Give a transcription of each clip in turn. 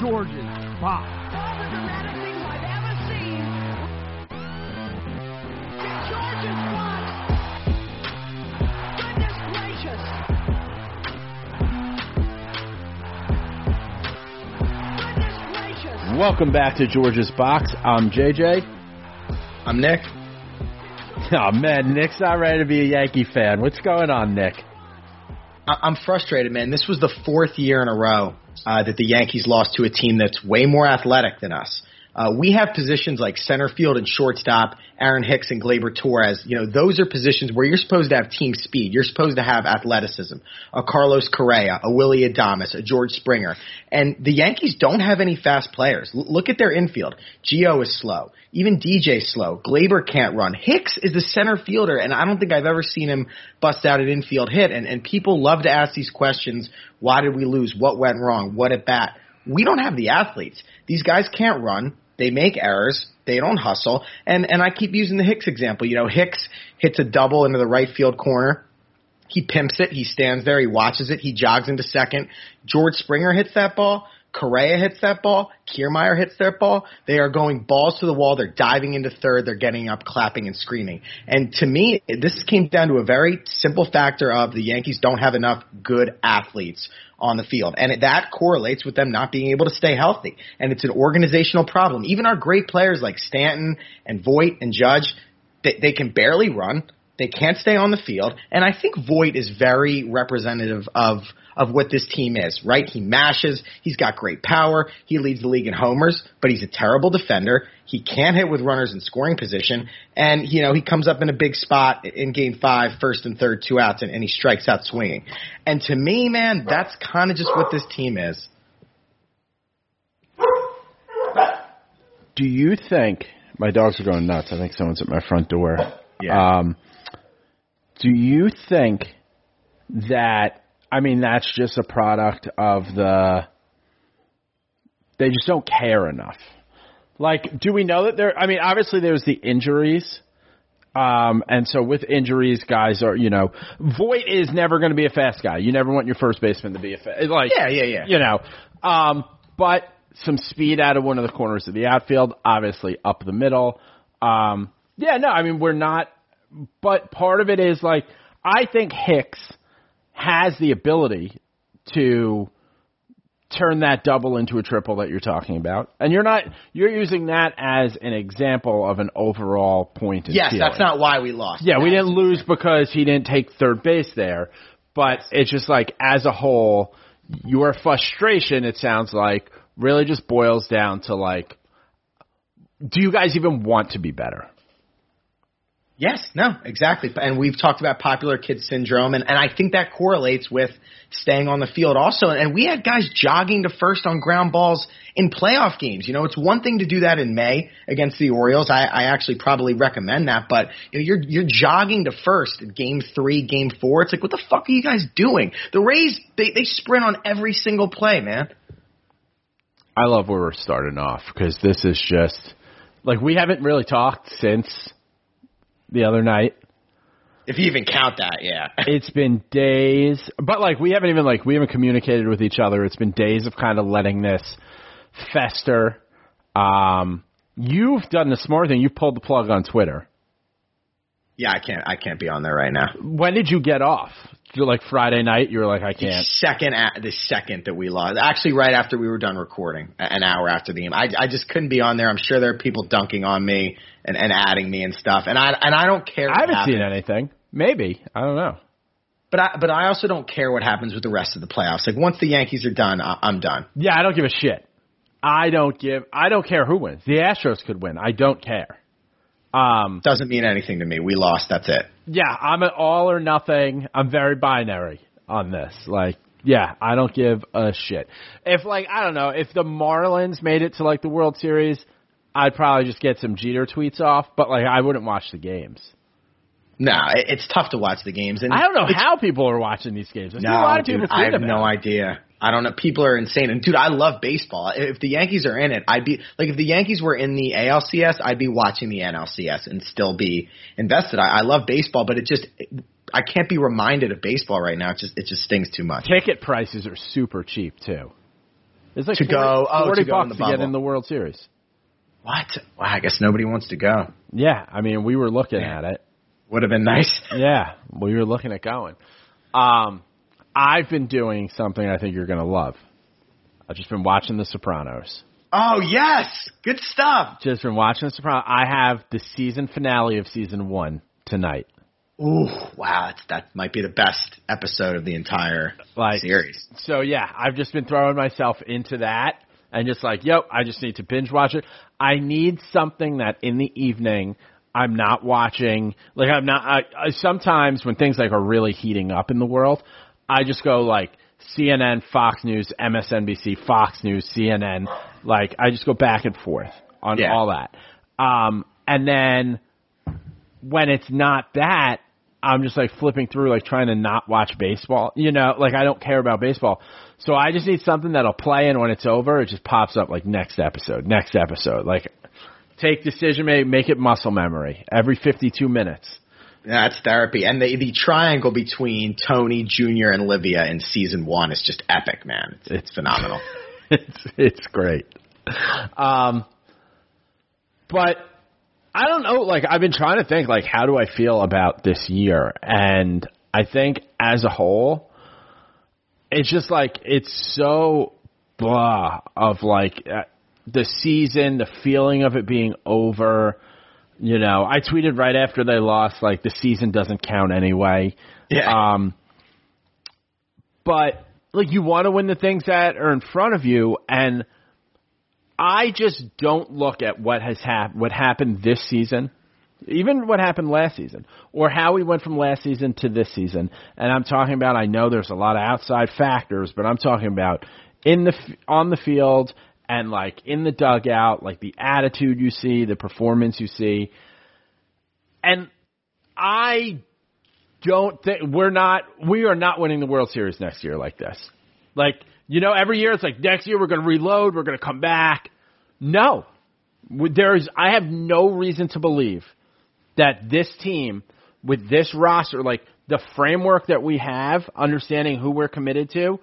George's Box. All the dramatic things I've ever seen. George's box. Goodness gracious. Goodness gracious. Welcome back to George's Box. I'm JJ. I'm Nick. Oh man, Nick's not ready to be a Yankee fan. What's going on, Nick? I'm frustrated, man. This was the fourth year in a row uh, that the Yankees lost to a team that's way more athletic than us. Uh, we have positions like center field and shortstop, Aaron Hicks and Gleyber Torres. You know, those are positions where you're supposed to have team speed. You're supposed to have athleticism. A Carlos Correa, a Willy Adames, a George Springer. And the Yankees don't have any fast players. L- look at their infield. Gio is slow. Even DJ's slow. Gleyber can't run. Hicks is the center fielder, and I don't think I've ever seen him bust out an infield hit. And, and people love to ask these questions. Why did we lose? What went wrong? What at bat? We don't have the athletes. These guys can't run. They make errors. They don't hustle. And and I keep using the Hicks example. You know, Hicks hits a double into the right field corner. He pimps it. He stands there. He watches it. He jogs into second. George Springer hits that ball. Correa hits that ball. Kiermaier hits that ball. They are going balls to the wall. They're diving into third. They're getting up, clapping, and screaming. And to me, this came down to a very simple factor of the Yankees don't have enough good athletes on the field. And that correlates with them not being able to stay healthy. And it's an organizational problem. Even our great players like Stanton and Voit and Judge, they, they can barely run. They can't stay on the field. And I think Voit is very representative of of what this team is, right? He mashes, he's got great power, he leads the league in homers, but he's a terrible defender. He can't hit with runners in scoring position, and you know, he comes up in a big spot in game five, first and third, two outs, and, and he strikes out swinging. And to me, man, that's kind of just what this team is. Do you think my dogs are going nuts? I think someone's at my front door. Yeah. Um, do you think that I mean that's just a product of the they just don't care enough? Like, do we know that there? I mean, obviously there's the injuries. Um, and so with injuries, guys are, you know, Voit is never going to be a fast guy. You never want your first baseman to be a fast, like, Yeah, yeah, yeah. you know, um, but some speed out of one of the corners of the outfield, obviously up the middle. Um, yeah, no, I mean, we're not, but part of it is like, I think Hicks has the ability to turn that double into a triple that you're talking about. And you're not, you're using that as an example of an overall point in Yes, ceiling. that's not why we lost. Yeah, we didn't lose because he didn't take third base there, but it's just like as a whole, your frustration, it sounds like, really just boils down to like, do you guys even want to be better? Yes, no, exactly. And we've talked about popular kid syndrome, and, and I think that correlates with staying on the field also. And we had guys jogging to first on ground balls in playoff games. You know, it's one thing to do that in May against the Orioles. I, I actually probably recommend that, but you know, you're you're jogging to first in game three, game four. It's like, what the fuck are you guys doing? The Rays, they they sprint on every single play, man. I love where we're starting off because this is just like we haven't really talked since the other night. If you even count that, yeah. It's been days, but like we haven't even like we haven't communicated with each other. It's been days of kind of letting this fester. Um, you've done the smart thing. You've pulled the plug on Twitter. Yeah, I can't. I can't be on there right now. When did you get off? Like Friday night? You were like, I can't. second, the second that we lost, actually, right after we were done recording, an hour after the game, I, I just couldn't be on there. I'm sure there are people dunking on me and, and adding me and stuff, and I and I don't care. I haven't seen anything. Maybe I don't know. But I, but I also don't care what happens with the rest of the playoffs. Like once the Yankees are done, I, I'm done. Yeah, I don't give a shit. I don't give. I don't care who wins. The Astros could win. I don't care. Um, Doesn't mean anything to me. We lost. That's it. Yeah, I'm an all or nothing. I'm very binary on this. Like, yeah, I don't give a shit. If like I don't know, if the Marlins made it to like the World Series, I'd probably just get some Jeter tweets off. But like, I wouldn't watch the games. No, it, it's tough to watch the games. And I don't know how people are watching these games. I No, a lot of dude, people I have no idea. I don't know. People are insane. And dude, I love baseball. If the Yankees are in it, I'd be like, if the Yankees were in the ALCS, I'd be watching the NLCS and still be invested. I, I love baseball, but it just, I can't be reminded of baseball right now. It just, it just stings too much. Ticket prices are super cheap too. It's like To 40, go- oh, 40 to bucks the to get in the World Series. What? Wow, I guess nobody wants to go. Yeah, I mean, we were looking at it. Would have been nice. Yeah, we were looking at going. Um, I've been doing something I think you're going to love. I've just been watching The Sopranos. Oh yes, good stuff. Just been watching The Sopranos. I have the season finale of season one tonight. Ooh, wow, that's, that might be the best episode of the entire Like- series. So yeah, I've just been throwing myself into that and just like, yo, I just need to binge watch it. I need something that in the evening I'm not watching. Like I'm not. I, I sometimes when things like are really heating up in the world, I just go like CNN, Fox News, MSNBC, Fox News, CNN. Like I just go back and forth on Yeah. all that. Um, and then when it's not that, I'm just like flipping through, like trying to not watch baseball. You know, like I don't care about baseball. So I just need something that'll play, and when it's over, it just pops up like next episode, next episode. Like take decision, make make it muscle memory every 52 minutes. That's therapy. And the the triangle between Tony Jr. and Livia in season one is just epic, man. It's, it's phenomenal. it's it's great. Um, but I don't know. Like I've been trying to think, like how do I feel about this year? And I think as a whole, it's just like it's so blah of like uh, the season, the feeling of it being over. You know, I tweeted right after they lost, like the season doesn't count anyway. Yeah. Um, but like you want to win the things that are in front of you, and I just don't look at what has hap- what happened this season, even what happened last season, or how we went from last season to this season. And I'm talking about. I know there's a lot of outside factors, but I'm talking about in the f- on the field and like in the dugout, like the attitude you see, the performance you see, and I don't think we're not we are not winning the World Series next year like this. Like, you know, every year it's like next year we're going to reload, we're going to come back. No. There's I have no reason to believe that this team with this roster like the framework that we have, understanding who we're committed to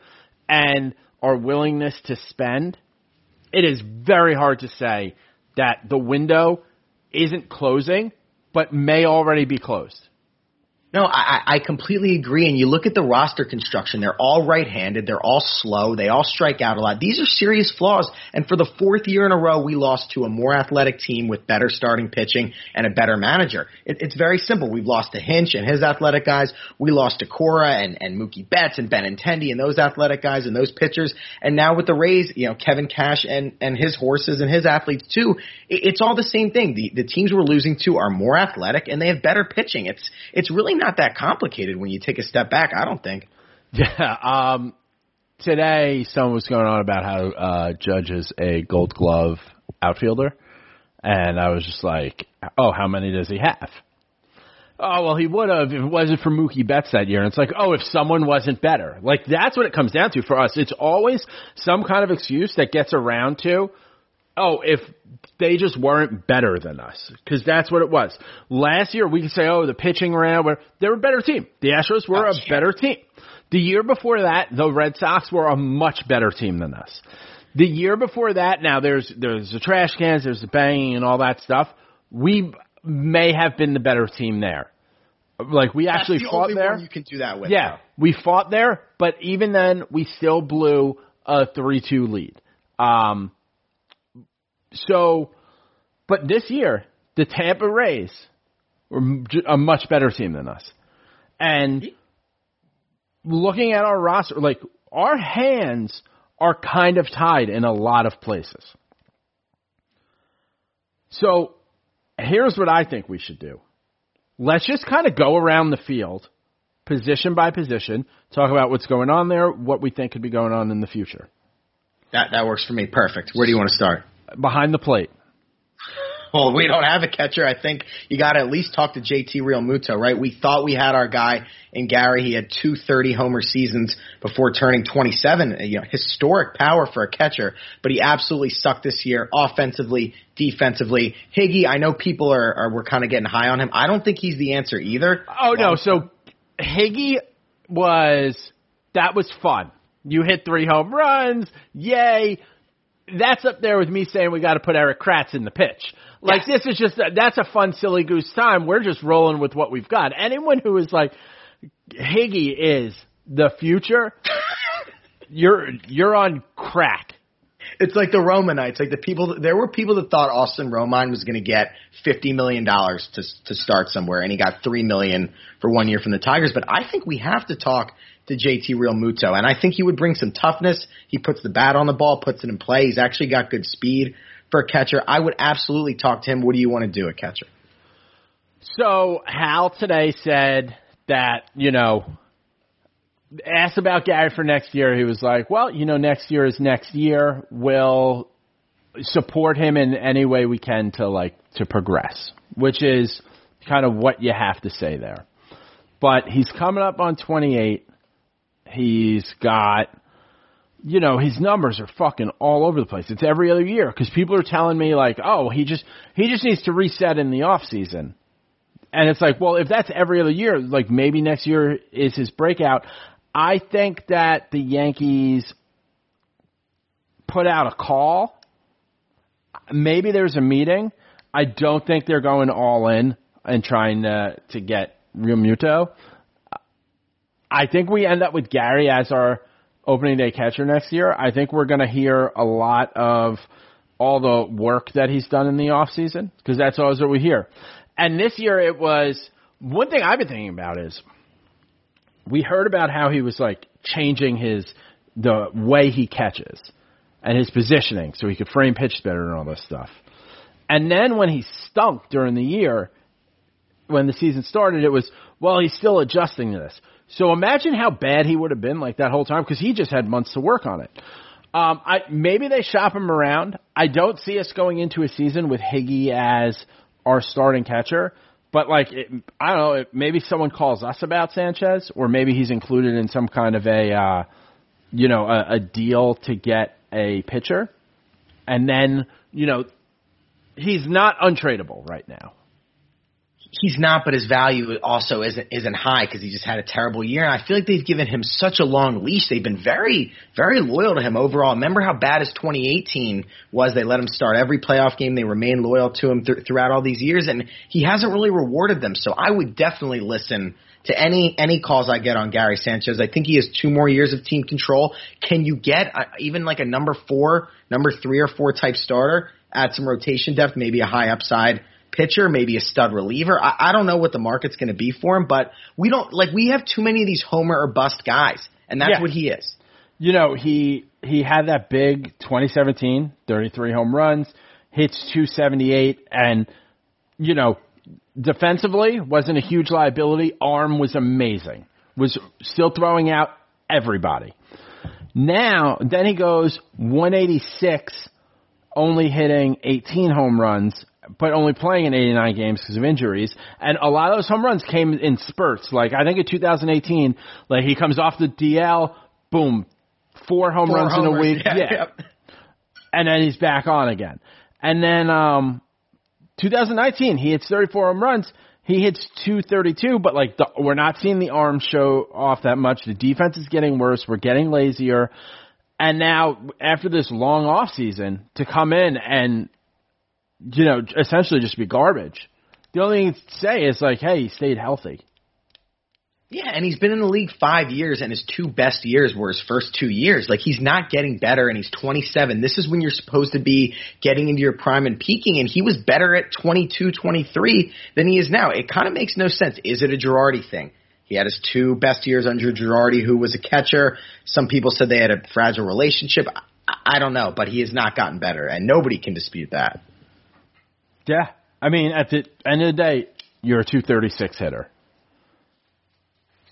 and our willingness to spend, it is very hard to say that the window isn't closing but may already be closed. No, I, I completely agree. And you look at the roster construction; they're all right-handed. They're all slow. They all strike out a lot. These are serious flaws. And for the fourth year in a row, we lost to a more athletic team with better starting pitching and a better manager. It, it's very simple. We've lost to Hinch and his athletic guys. We lost to Cora and and Mookie Betts and Benintendi and those athletic guys and those pitchers. And now with the Rays, you know Kevin Cash and and his horses and his athletes too. It, it's all the same thing. The the teams we're losing to are more athletic and they have better pitching. It's it's really not that complicated when you take a step back. I don't think. Yeah. Um, today, someone was going on about how uh, Judge is a Gold Glove outfielder, and I was just like, "Oh, how many does he have?" Oh well, he would have if it wasn't for Mookie Betts that year. And it's like, oh, if someone wasn't better, like that's what it comes down to for us. It's always some kind of excuse that gets around to oh, if they just weren't better than us, because that's what it was. Last year, we could say, oh, the pitching ran, where they were a better team. The Astros were Oh, a yeah. better team. The year before that, the Red Sox were a much better team than us. The year before that, now there's there's the trash cans, there's the banging and all that stuff. We may have been the better team there. Like we actually That's the fought there. you can do that with. Yeah, we fought there, but even then, we still blew a three-two lead. Um, so, but this year, the Tampa Rays were a much better team than us, and looking at our roster, like our hands are kind of tied in a lot of places. So, here's what I think we should do let's just kind of go around the field, position by position, talk about what's going on there, what we think could be going on in the future. That that works for me. Perfect. Where do you want to start? Behind the plate. Well, we don't have a catcher. I think you got to at least talk to JT Realmuto, right? We thought we had our guy in Gary. He had two 30 homer seasons before turning 27. You know, historic power for a catcher, but he absolutely sucked this year offensively, defensively. Higgy, I know people are, are we're kind of getting high on him. I don't think he's the answer either. Oh no, um, so Higgy was that was fun. You hit three home runs, yay. That's up there with me saying we got to put Erik Kratz in the pitch. Like this is just that's a fun silly goose time. We're just rolling with what we've got. Anyone who is like Higgy is the future, you're you're on crack. It's like the Romanites. Like the people, there were people that thought Austin Romine was going to get fifty million dollars to to start somewhere, and he got three million for one year from the Tigers. But I think we have to talk to JT Realmuto, and I think he would bring some toughness. He puts the bat on the ball, puts it in play. He's actually got good speed for a catcher. I would absolutely talk to him. What do you want to do at catcher? So Hal today said that, you know, asked about Gary for next year. He was like, well, you know, next year is next year. We'll support him in any way we can to like, to progress, which is kind of what you have to say there. But he's coming up on 28. He's got, you know, his numbers are fucking all over the place. It's every other year because people are telling me like, oh, he just, he just needs to reset in the off season. And it's like, well, if that's every other year, like maybe next year is his breakout. I think that the Yankees put out a call. Maybe there's a meeting. I don't think they're going all in and trying to to get Realmuto. I think we end up with Gary as our opening day catcher next year. I think we're going to hear a lot of all the work that he's done in the off season because that's always what we hear. And this year it was one thing I've been thinking about is we heard about how he was like changing his the way he catches and his positioning so he could frame pitch better and all this stuff. And then when he stunk during the year, when the season started, it was, well, he's still adjusting to this. So imagine how bad he would have been like that whole time because he just had months to work on it. Um, I maybe they shop him around. I don't see us going into a season with Higgy as our starting catcher, but like it, I don't know, it, maybe someone calls us about Sanchez, or maybe he's included in some kind of a, uh, you know, a, a deal to get a pitcher, and then you know, he's not untradeable right now. He's not, but his value also isn't isn't high because he just had a terrible year. And I feel like they've given him such a long leash. They've been very very loyal to him overall. Remember how bad his 2018 was? They let him start every playoff game. They remained loyal to him th- throughout all these years, and he hasn't really rewarded them. So I would definitely listen to any any calls I get on Gary Sanchez. I think he has two more years of team control. Can you get uh, even like a number four, number three or four type starter? Add some rotation depth, maybe a high upside pitcher, maybe a stud reliever. I, I don't know what the market's going to be for him, but we don't like we have too many of these homer or bust guys, and that's Yeah. what he is. you know, he he had that big 2017, 33 home runs, hits 278, and you know, defensively wasn't a huge liability. Arm was amazing. Was still throwing out everybody. Now, then he goes 186, only hitting 18 home runs, but only playing in 89 games because of injuries. And a lot of those home runs came in spurts. Like I think in 2018, like he comes off the DL, boom, four home Four runs in a week. Yeah, Yeah. yep. and then he's back on again. And then um 2019, he hits 34 home runs. He hits 232, but like the, we're not seeing the arm show off that much. The defense is getting worse. We're getting lazier. And now after this long off season to come in and you know essentially just be garbage. The only thing to say is like, hey, he stayed healthy. Yeah, and he's been in the league five years, and his two best years were his first two years. Like he's not getting better, and he's 27. This is when you're supposed to be getting into your prime and peaking, and he was better at 22, 23 than he is now. It kind of makes no sense. Is it a Girardi thing? He had his two best years under Girardi, who was a catcher. Some people said they had a fragile relationship. I, I don't know, but he has not gotten better, and nobody can dispute that. Yeah, I mean at the end of the day, you're a 236 hitter.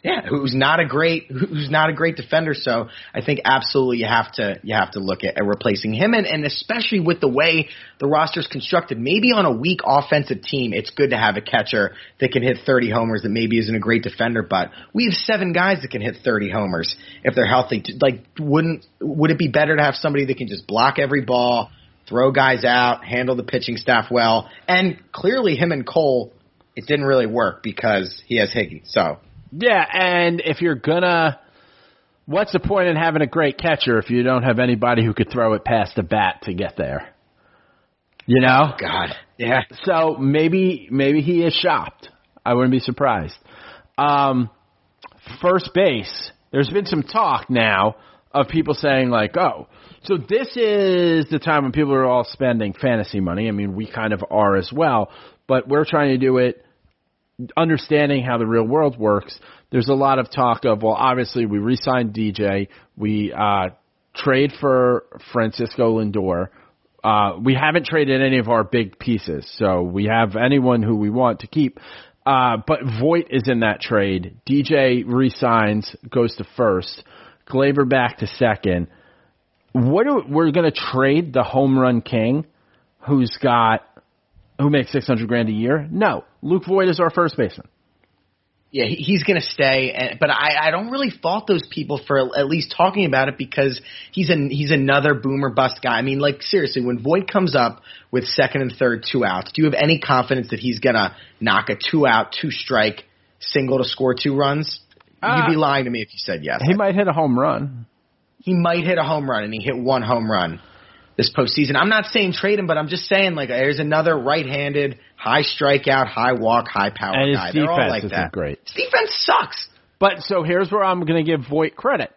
Yeah, who's not a great who's not a great defender. So I think absolutely you have to you have to look at, at replacing him, and and especially with the way the roster's constructed. Maybe on a weak offensive team, it's good to have a catcher that can hit 30 homers that maybe isn't a great defender, but we have seven guys that can hit 30 homers if they're healthy. Like, wouldn't would it be better to have somebody that can just block every ball, throw guys out, handle the pitching staff well, and clearly him and Cole, it didn't really work because he has Higgy. So. Yeah, and if you're gonna, what's the point in having a great catcher if you don't have anybody who could throw it past the bat to get there? You know? God. Yeah. So maybe maybe he is shopped. I wouldn't be surprised. Um, first base. There's been some talk now of people saying like, oh, so this is the time when people are all spending fantasy money. I mean, we kind of are as well, but we're trying to do it understanding how the real world works, there's a lot of talk of, well, obviously we re-signed DJ, we uh, trade for Francisco Lindor. Uh, we haven't traded any of our big pieces, so we have anyone who we want to keep. Uh, but Voit is in that trade. DJ resigns, goes to first. Gleyber back to second. What do, we're going to trade the home run king, who's got who makes six hundred grand a year? No, Luke Voit is our first baseman. Yeah, he's going to stay, and, but I, I don't really fault those people for at least talking about it because he's an he's another boomer bust guy. I mean, like seriously, when Voit comes up with second and third two outs, do you have any confidence that he's going to knock a two out, two strike single to score two runs? Uh, You'd be lying to me if you said yes. He might hit a home run. He might hit a home run, and he hit one home run this postseason. I'm not saying trade him, but I'm just saying like there's another right-handed, high strikeout, high walk, high power and his guy. defense They're all like that. great. His defense sucks. But so here's where I'm going to give Voit credit,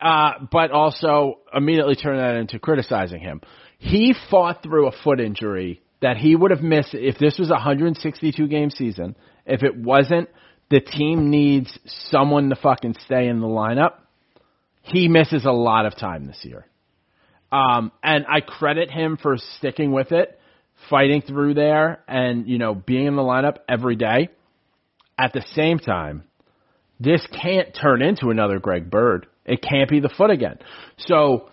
uh, but also immediately turn that into criticizing him. He fought through a foot injury that he would have missed if this was a 162 game season. If it wasn't, the team needs someone to fucking stay in the lineup. He misses a lot of time this year. Um, and I credit him for sticking with it, fighting through there, and you know being in the lineup every day. At the same time, this can't turn into another Greg Bird. It can't be the foot again. So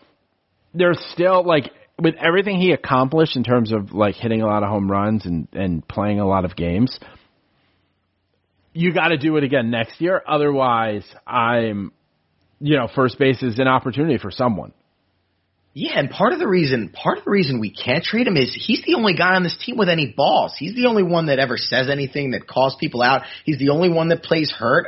there's still like with everything he accomplished in terms of like hitting a lot of home runs and and playing a lot of games. You got to do it again next year. Otherwise, I'm, you know, first base is an opportunity for someone. Yeah, and part of the reason part of the reason we can't trade him is he's the only guy on this team with any balls. He's the only one that ever says anything that calls people out. He's the only one that plays hurt.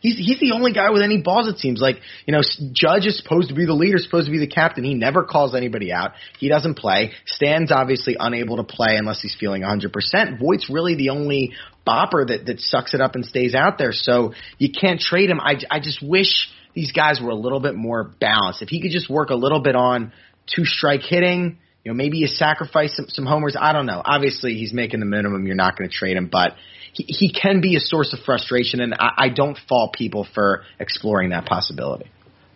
He's he's the only guy with any balls. It seems like you know Judge is supposed to be the leader, supposed to be the captain. He never calls anybody out. He doesn't play. Stan's obviously unable to play unless he's feeling 100%. Voit's really the only bopper that that sucks it up and stays out there. So you can't trade him. I I just wish these guys were a little bit more balanced. If he could just work a little bit on two strike hitting. You know, maybe you sacrifice some, some homers. I don't know. Obviously, he's making the minimum. You're not going to trade him, but he, he can be a source of frustration, and I, I don't fault people for exploring that possibility.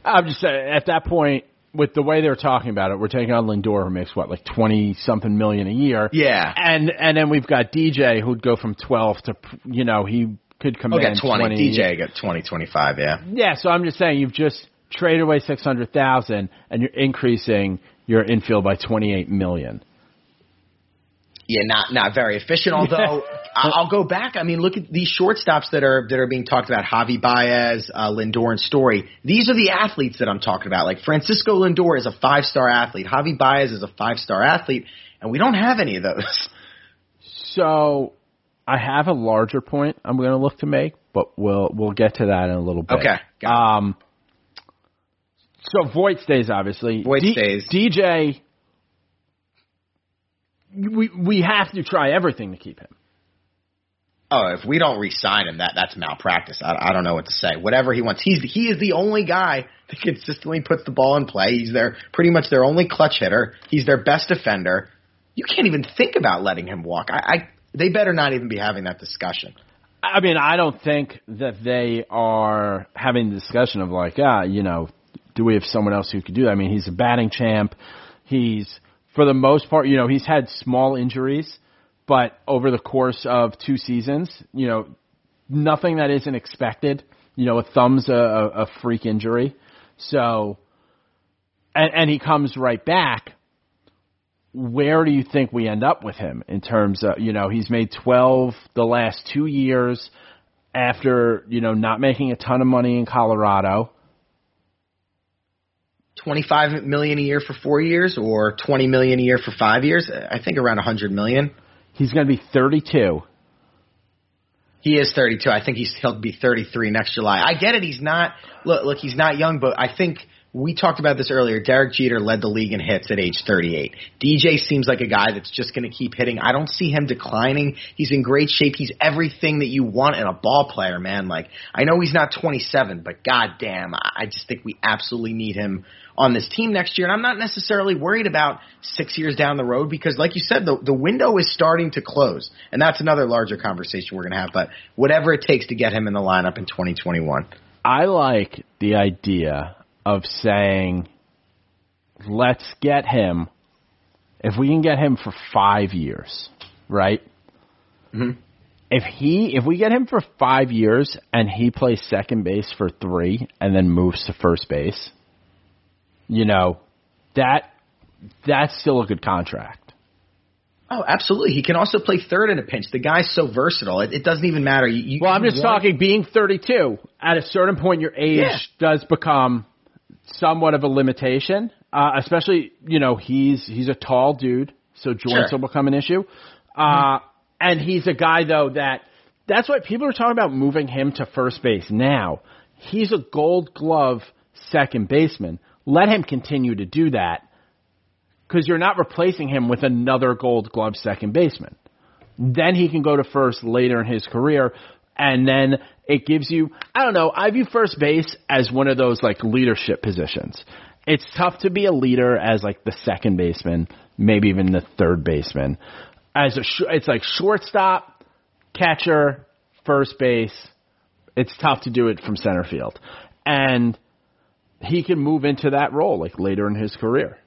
I'm just saying, at that point, with the way they're talking about it, we're taking on Lindor, who makes what, like twenty something million a year. Yeah. and and then we've got DJ, who'd go from twelve to, you know, he could He'll command get 20. DJ got 20, 25, yeah. Yeah, so I'm just saying, you've just traded away six hundred thousand, and you're increasing your infield by twenty eight million. Yeah, not not very efficient. Although I'll go back. I mean, look at these shortstops that are that are being talked about: Javi Baez, uh, Lindor, and Story. These are the athletes that I'm talking about. Like Francisco Lindor is a five star athlete. Javi Baez is a five star athlete, and we don't have any of those. So I have a larger point I'm going to look to make, but we'll we'll get to that in a little bit. Okay, got it. Um. So Voit stays obviously. Voit D- stays. DJ. We we have to try everything to keep him. Oh, if we don't re-sign him, that that's malpractice. I, I don't know what to say. Whatever he wants, he's he is the only guy that consistently puts the ball in play. He's their pretty much their only clutch hitter. He's their best defender. You can't even think about letting him walk. I, I they better not even be having that discussion. I mean, I don't think that they are having the discussion of like, ah, you know, do we have someone else who could do that? I mean, he's a batting champ. He's, for the most part, you know, he's had small injuries, but over the course of two seasons, you know, nothing that isn't expected. You know, a thumb's a, a, a freak injury. So, and, and he comes right back where do you think we end up with him in terms of, you know, he's made 12 the last two years after, you know, not making a ton of money in Colorado. Twenty-five million a year for four years, or twenty million a year for five years. I think around a hundred million. He's going to be 32. He is 32. I think he's he'll be 33 next July. I get it. He's not look look. He's not young, but I think we talked about this earlier. Derek Jeter led the league in hits at age 38. DJ seems like a guy that's just going to keep hitting. I don't see him declining. He's in great shape. He's everything that you want in a ball player, man. Like I know he's not 27, but goddamn, I just think we absolutely need him on this team next year. And I'm not necessarily worried about six years down the road because, like you said, the the window is starting to close, and that's another larger conversation we're going to have. But whatever it takes to get him in the lineup in 2021. I like the idea of saying, let's get him, if we can get him for five years, right? Mhm. If he, if we get him for five years and he plays second base for three and then moves to first base, you know, that, that's still a good contract. Oh, absolutely. He can also play third in a pinch. The guy's so versatile. It, it doesn't even matter. You, Well, I'm just want- talking being 32. At a certain point, your age Yeah. does become somewhat of a limitation. Uh, especially, you know, he's he's a tall dude, so joints Sure. will become an issue. Uh, and he's a guy though that that's why people are talking about moving him to first base now. He's a Gold Glove second baseman. Let him continue to do that because you're not replacing him with another Gold Glove second baseman then he can go to first later in his career and then it gives you I don't know, I view first base as one of those like leadership positions. It's tough to be a leader as like the second baseman, maybe even the third baseman. As a sh- it's like shortstop, catcher, first base. It's tough to do it from center field. And he can move into that role like later in his career.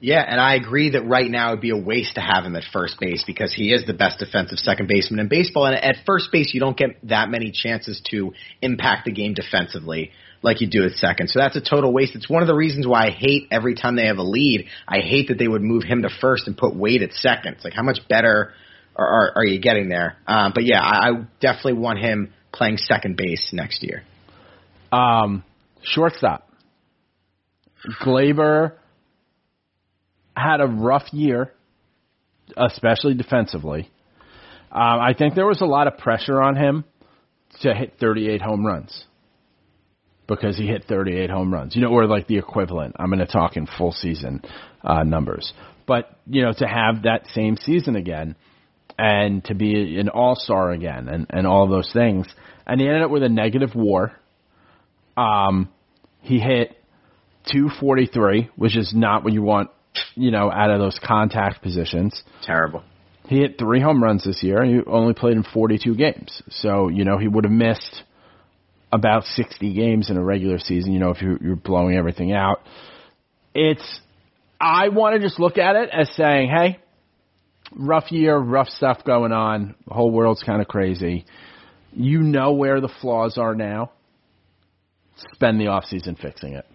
Yeah, and I agree that right now it'd be a waste to have him at first base because he is the best defensive second baseman in baseball. And at first base, you don't get that many chances to impact the game defensively like you do at second. So that's a total waste. It's one of the reasons why I hate every time they have a lead. I hate that they would move him to first and put Wade at second. It's like how much better are, are, are you getting there? Um, but yeah, I, I definitely want him playing second base next year. Um, shortstop. Gleyber had a rough year, especially defensively. Um, I think there was a lot of pressure on him to hit 38 home runs because he hit 38 home runs. You know, or like the equivalent. I'm going to talk in full season uh, numbers, but you know, to have that same season again and to be an all star again and and all those things, and he ended up with a negative WAR. Um, he hit 243, which is not what you want, you know, out of those contact positions. Terrible. He hit three home runs this year. He only played in 42 games. So, you know, he would have missed about 60 games in a regular season, you know, if you're, you're blowing everything out. It's, I want to just look at it as saying, hey, rough year, rough stuff going on. The whole world's kind of crazy. You know where the flaws are now. Spend the offseason fixing it.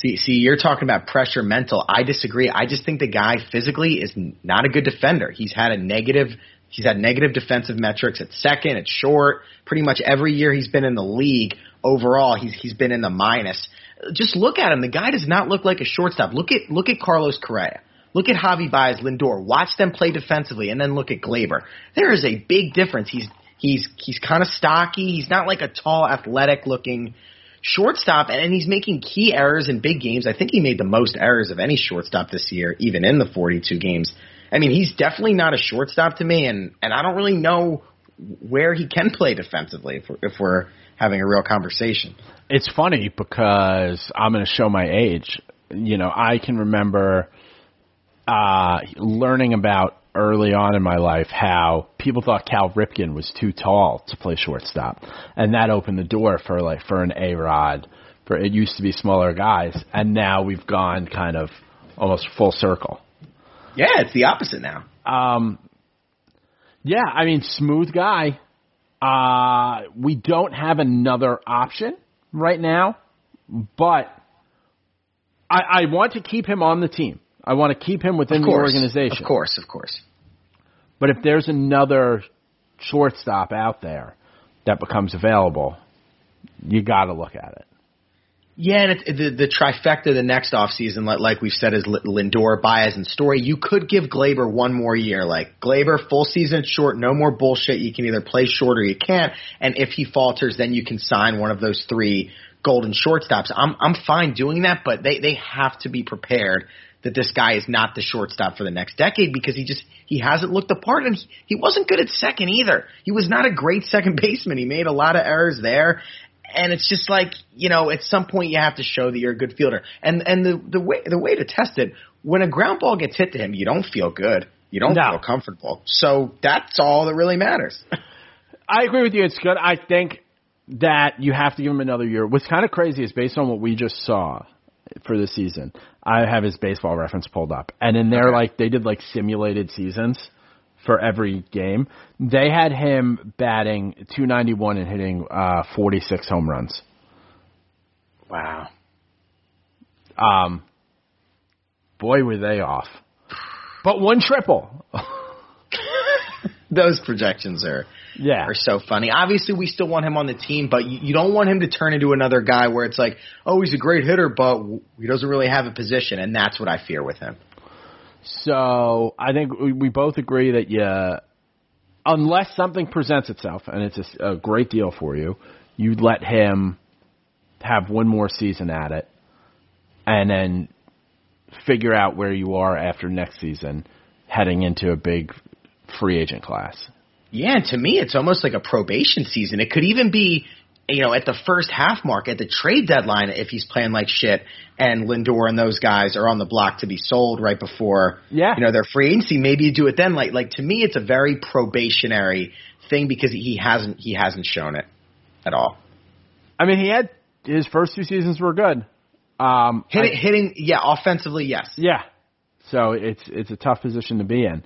See, see, you're talking about pressure mental. I disagree. I just think the guy physically is not a good defender. He's had a negative, he's had negative defensive metrics at second, at short. Pretty much every year he's been in the league overall, he's he's been in the minus. Just look at him. The guy does not look like a shortstop. Look at look at Carlos Correa. Look at Javi Baez, Lindor. Watch them play defensively, and then look at Gleyber. There is a big difference. He's he's he's kind of stocky. He's not like a tall, athletic looking shortstop, and he's making key errors in big games. I think he made the most errors of any shortstop this year, even in the 42 games. I mean, he's definitely not a shortstop to me, and and I don't really know where he can play defensively if we're, if we're having a real conversation. It's funny because I'm going to show my age. You know, I can remember uh, learning about early on in my life how people thought Cal Ripken was too tall to play shortstop, and that opened the door for like for an A Rod. For it used to be smaller guys, and now we've gone kind of almost full circle. Yeah, it's the opposite now. Um, yeah, I mean, smooth guy. Uh, we don't have another option right now, but I, I want to keep him on the team. I want to keep him within Of the organization. Of course, of course. But if there's another shortstop out there that becomes available, you got to look at it. Yeah, and it, the the trifecta the next offseason, like, like we've said, is Lindor, Baez, and Story. You could give Gleyber one more year. Like Gleyber, full season short, no more bullshit. You can either play short or you can't. And if he falters, then you can sign one of those three golden shortstops. I'm I'm fine doing that, but they they have to be prepared that this guy is not the shortstop for the next decade because he just he hasn't looked the part and he, he wasn't good at second either. He was not a great second baseman. He made a lot of errors there. And it's just like, you know, at some point you have to show that you're a good fielder. And and the the way the way to test it, when a ground ball gets hit to him, you don't feel good. You don't No. feel comfortable. So that's all that really matters. I agree with you. It's good. I think that you have to give him another year. What's kind of crazy is based on what we just saw for the season. I have his baseball reference pulled up, and in there, Okay. like they did like simulated seasons for every game. They had him batting 291 and hitting uh, 46 home runs. wow. Um, boy, were they off. But one triple. Those projections are Yeah. are so funny. Obviously, we still want him on the team, but you, you don't want him to turn into another guy where it's like, oh, he's a great hitter, but he doesn't really have a position, and that's what I fear with him. So I think we, we both agree that you, unless something presents itself and it's a a, great deal for you, you let him have one more season at it, and then figure out where you are after next season, heading into a big free agent class. Yeah, and to me, it's almost like a probation season. It could even be, you know, at the first half mark, at the trade deadline, if he's playing like shit, and Lindor and those guys are on the block to be sold right before, Yeah. you know, their free agency. Maybe you do it then. Like, like to me, it's a very probationary thing because he hasn't he hasn't shown it at all. I mean, he had his first two seasons were good. Um, Hitting, I- hitting, yeah, offensively, yes. Yeah. So it's it's a tough position to be in,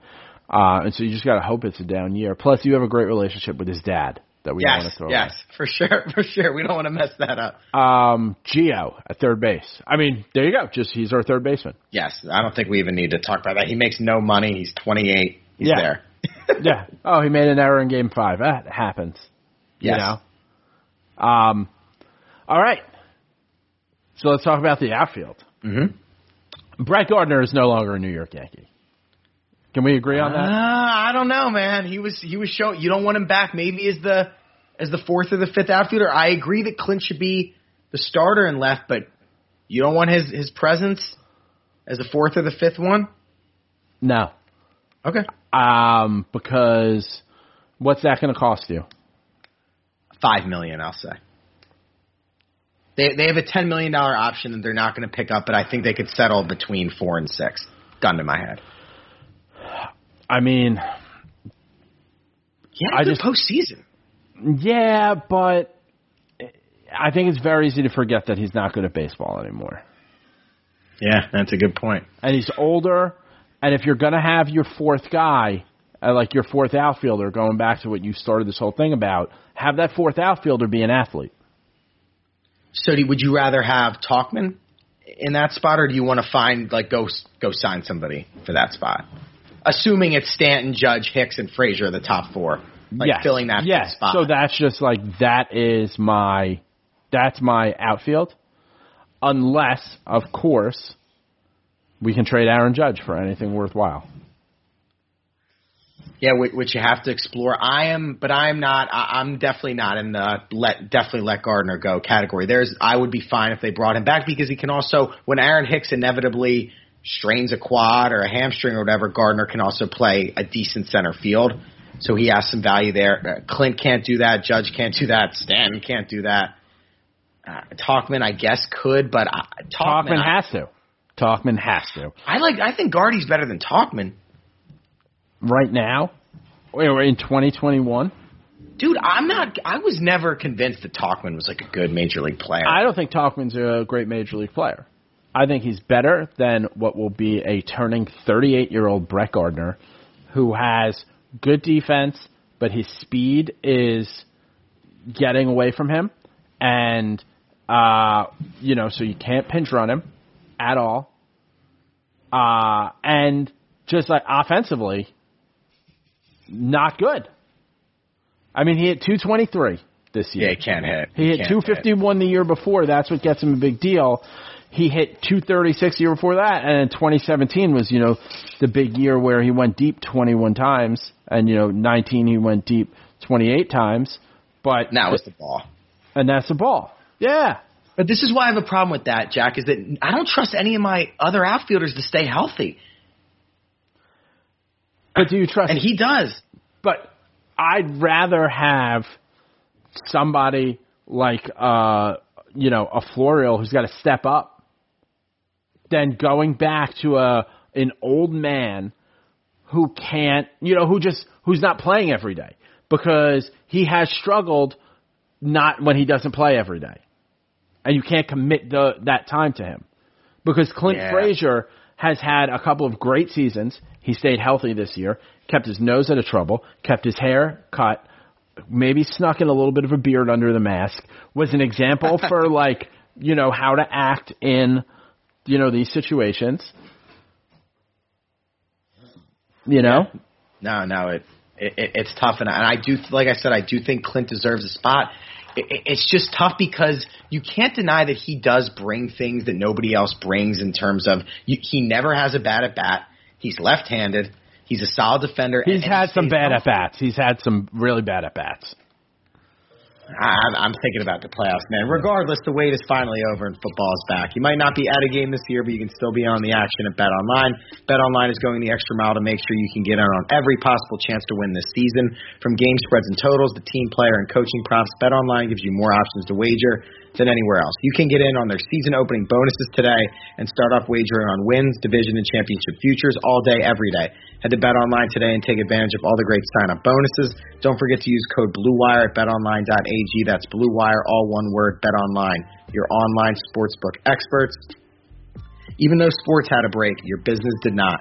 uh, and so you just got to hope it's a down year. Plus, you have a great relationship with his dad that we don't want Yes, to throw. yes, yes, for sure, for sure. We don't want to mess that up. away. Um, Gio at third base. I mean, there you go. Just he's our third baseman. Yes, I don't think we even need to talk about that. He makes no money. He's 28. He's Yeah. there. yeah. Oh, he made an error in Game Five. That happens. Yes. You know. Um. All right. So let's talk about the outfield. Mm-hmm. Brett Gardner is no longer a New York Yankee. Can we agree on Uh, that? I don't know, man. He was he was showing. You don't want him back. Maybe as the as the fourth or the fifth outfielder. I agree that Clint should be the starter in left, but you don't want his his presence as the fourth or the fifth one. No. Okay, Um, because what's that going to cost you? five million. I'll say. They they have a ten million dollar option that they're not going to pick up, but I think they could settle between four and six. Gun to my head. I mean, Yeah, I just- postseason. yeah, but I think it's very easy to forget that he's not good at baseball anymore. Yeah, that's a good point. And he's older, and if you're going to have your fourth guy, uh, like your fourth outfielder, going back to what you started this whole thing about, have that fourth outfielder be an athlete. So, would you rather have Tauchman in that spot, or do you want to find like go go sign somebody for that spot? Assuming it's Stanton, Judge, Hicks, and Frazier, the top four, like yes. filling that yes. spot. So that's just like that is my that's my outfield. Unless, of course, we can trade Aaron Judge for anything worthwhile. Yeah, which, which you have to explore. I am, but I am not. I'm definitely not in the let definitely let Gardner go category. There's, I would be fine if they brought him back because he can also, when Aaron Hicks inevitably strains a quad or a hamstring or whatever, Gardner can also play a decent center field. So he has some value there. Uh, Clint can't do that. Judge can't do that. Stanton can't do that. Uh, Tauchman, I guess, could, but uh, Tauchman, Tauchman I, has to. Tauchman has to. I like. I think Guardy's better than Tauchman. Right now, or in 2021, Dude, I'm not. I was never convinced that Tauchman was like a good major league player. I don't think Tauchman's a great major league player. I think he's better than what will be a turning 38 year old Brett Gardner, who has good defense, but his speed is getting away from him, and uh, you know, so you can't pinch run him at all. Uh, and just like offensively, not good. I mean, he hit 223 this year. yeah, he can't hit. He hit Can't 251 the year before. That's what gets him a big deal. He hit 236 the year before that, and in 2017 was you know the big year where he went deep 21 times, and you know 19 he went deep 28 times. But Now it's the ball. and that's the ball. Yeah, But this is why I have a problem with that, Jack. Is that I don't trust any of my other outfielders to stay healthy, but do you trust? and he does. but I'd rather have somebody like uh you know a Florial who's got to step up than going back to a an old man who can't you know who just who's not playing every day because he has struggled not when he doesn't play every day and you can't commit the that time to him because Clint Yeah. Frazier has had a couple of great seasons. He stayed healthy this year, kept his nose out of trouble, kept his hair cut, maybe snuck in a little bit of a beard under the mask. Was an example for like you know how to act in you know these situations. You know, No, no, it, it it- it's tough, and I, and I do like I said, I do think Clint deserves a spot. It, it- it's just tough because you can't deny that he does bring things that nobody else brings in terms of you, he never has a bad at bat. He's left-handed. He's a solid defender. he's and had he some bad at bats. He's had some really bad at bats. I'm, I'm thinking about the playoffs, man. Regardless, the wait is finally over and football is back. You might not be at a game this year, but you can still be on the action at Bet Online. Bet Online is going the extra mile to make sure you can get in on every possible chance to win this season. From game spreads and totals to team player and coaching props, Bet Online gives you more options to wager than anywhere else. You can get in on their season opening bonuses today and start off wagering on wins, division, and championship futures all day, every day. Head to Bet Online today and take advantage of all the great sign-up bonuses. Don't forget to use code BlueWire at BetOnline.ag. That's BlueWire, all one word. Bet Online, your online sportsbook experts. Even though sports had a break, your business did not.